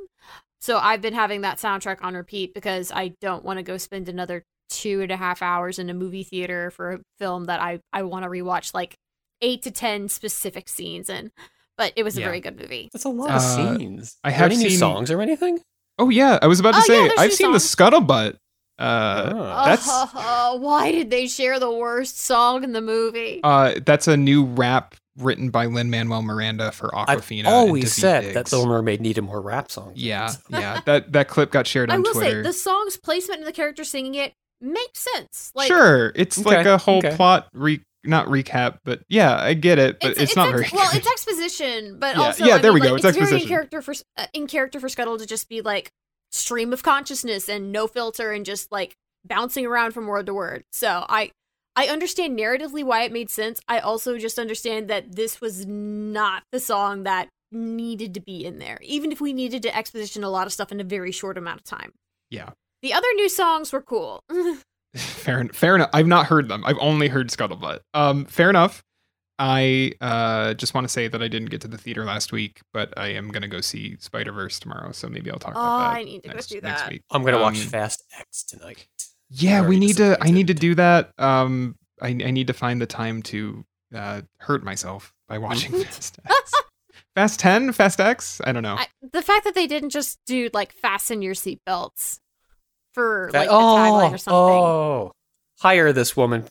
So I've been having that soundtrack on repeat because I don't want to go spend another two and a half hours in a movie theater for a film that I I want to rewatch like eight to ten specific scenes in. But it was a Yeah. very good movie. that's a lot Uh, of scenes. I Are there have any new seen- songs or anything. oh yeah, I was about to Oh, say there's I've two seen the songs. Scuttlebutt. Uh, Oh. that's Uh, why did they share the worst song in the movie? uh, that's a new rap written by Lin Manuel Miranda for Awkwafina. I've Awkwafina. and always Daveed said that Diggs. Little Mermaid needed more rap songs. Yeah, yeah. That that clip got shared I on will Twitter. say the song's placement and the character singing it makes sense. Like sure, it's Okay, like a whole okay. plot re not recap, but yeah, I get it, but it's, not ex- very well. It's exposition, but Yeah, also yeah, I there mean, we go, like, it's very in character for uh, in character for Scuttle to just be like stream of consciousness and no filter and just like bouncing around from word to word. So I I understand narratively why it made sense. I also just understand that this was not the song that needed to be in there, even if we needed to exposition a lot of stuff in a very short amount of time. Yeah. The other new songs were cool. fair enough. Fair enough. I've not heard them. I've only heard Scuttlebutt. Um, fair enough. I uh, just want to say that I didn't get to the theater last week, but I am gonna go see Spider Verse tomorrow, so maybe I'll talk Oh, about that. I need to go next, do next that. week. I'm gonna watch Um, Fast X tonight. Yeah, we need to. I need to do that. Um, I, I need to find the time to uh, hurt myself by watching Fast X. Fast Ten, Fast X. I don't know. I, the fact that they didn't just do like fasten your seatbelts for Fa- like the tagline oh, or something. oh, hire this woman.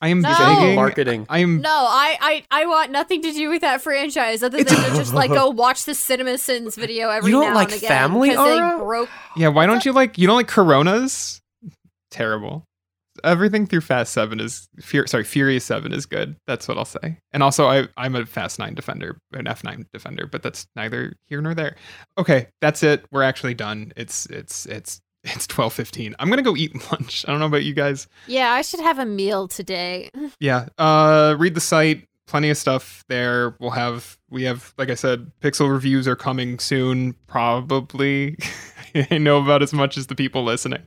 I am No. begging. Marketing. I am. No, I, I I want nothing to do with that franchise other than to just like go watch the CinemaSins video every You don't now like and again Family, 'cause they Aura? broke. Yeah, why don't you like? You don't like Coronas? Terrible. Everything through Fast Seven is Fur- sorry, Furious Seven is good. That's what I'll say. And also, I I'm a Fast Nine defender, an F nine defender, but that's neither here nor there. Okay, that's it. We're actually done. It's it's it's it's twelve fifteen. I'm gonna go eat lunch. I don't know about you guys. Yeah, I should have a meal today. Yeah. Uh, read the site. Plenty of stuff there. We'll have we have like I said, Pixel reviews are coming soon. Probably. I know about as much as the people listening.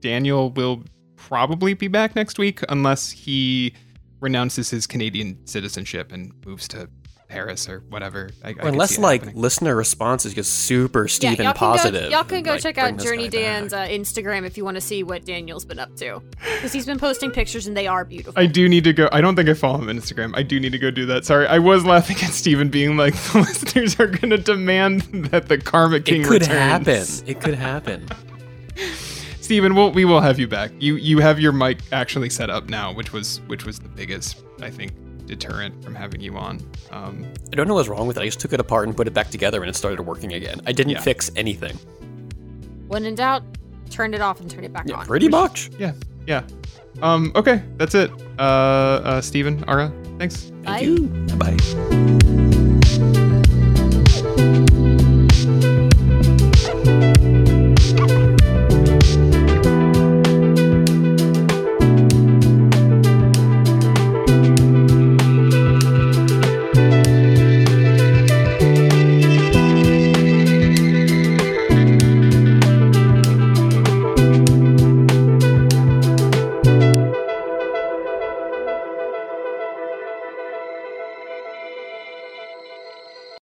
Daniel will probably be back next week unless he renounces his Canadian citizenship and moves to Paris or whatever. I, I Or could unless like happening. listenner responses get super Stephen yeah, y'all positive. Can go, y'all can go like, check bring out Journey. Dan's uh, Instagram if you want to see what Daniel's been up to because he's been posting pictures and they are beautiful. I do need to go. I don't think I follow him on Instagram. I do need to go do that. Sorry, I was laughing at Stephen being like, the listeners are going to demand that the Karma King It could returns. happen. It could happen. Stephen, we'll, we will have you back. You you have your mic actually set up now, which was which was the biggest I think deterrent from having you on. Um, I don't know what's wrong with it. I just took it apart and put it back together, and it started working again. I didn't Yeah. fix anything. When in doubt, turn it off and turn it back Yeah, on. pretty much. yeah, yeah. Um, okay, that's it. Uh, uh, Stephen, Ara, thanks. Bye. Bye.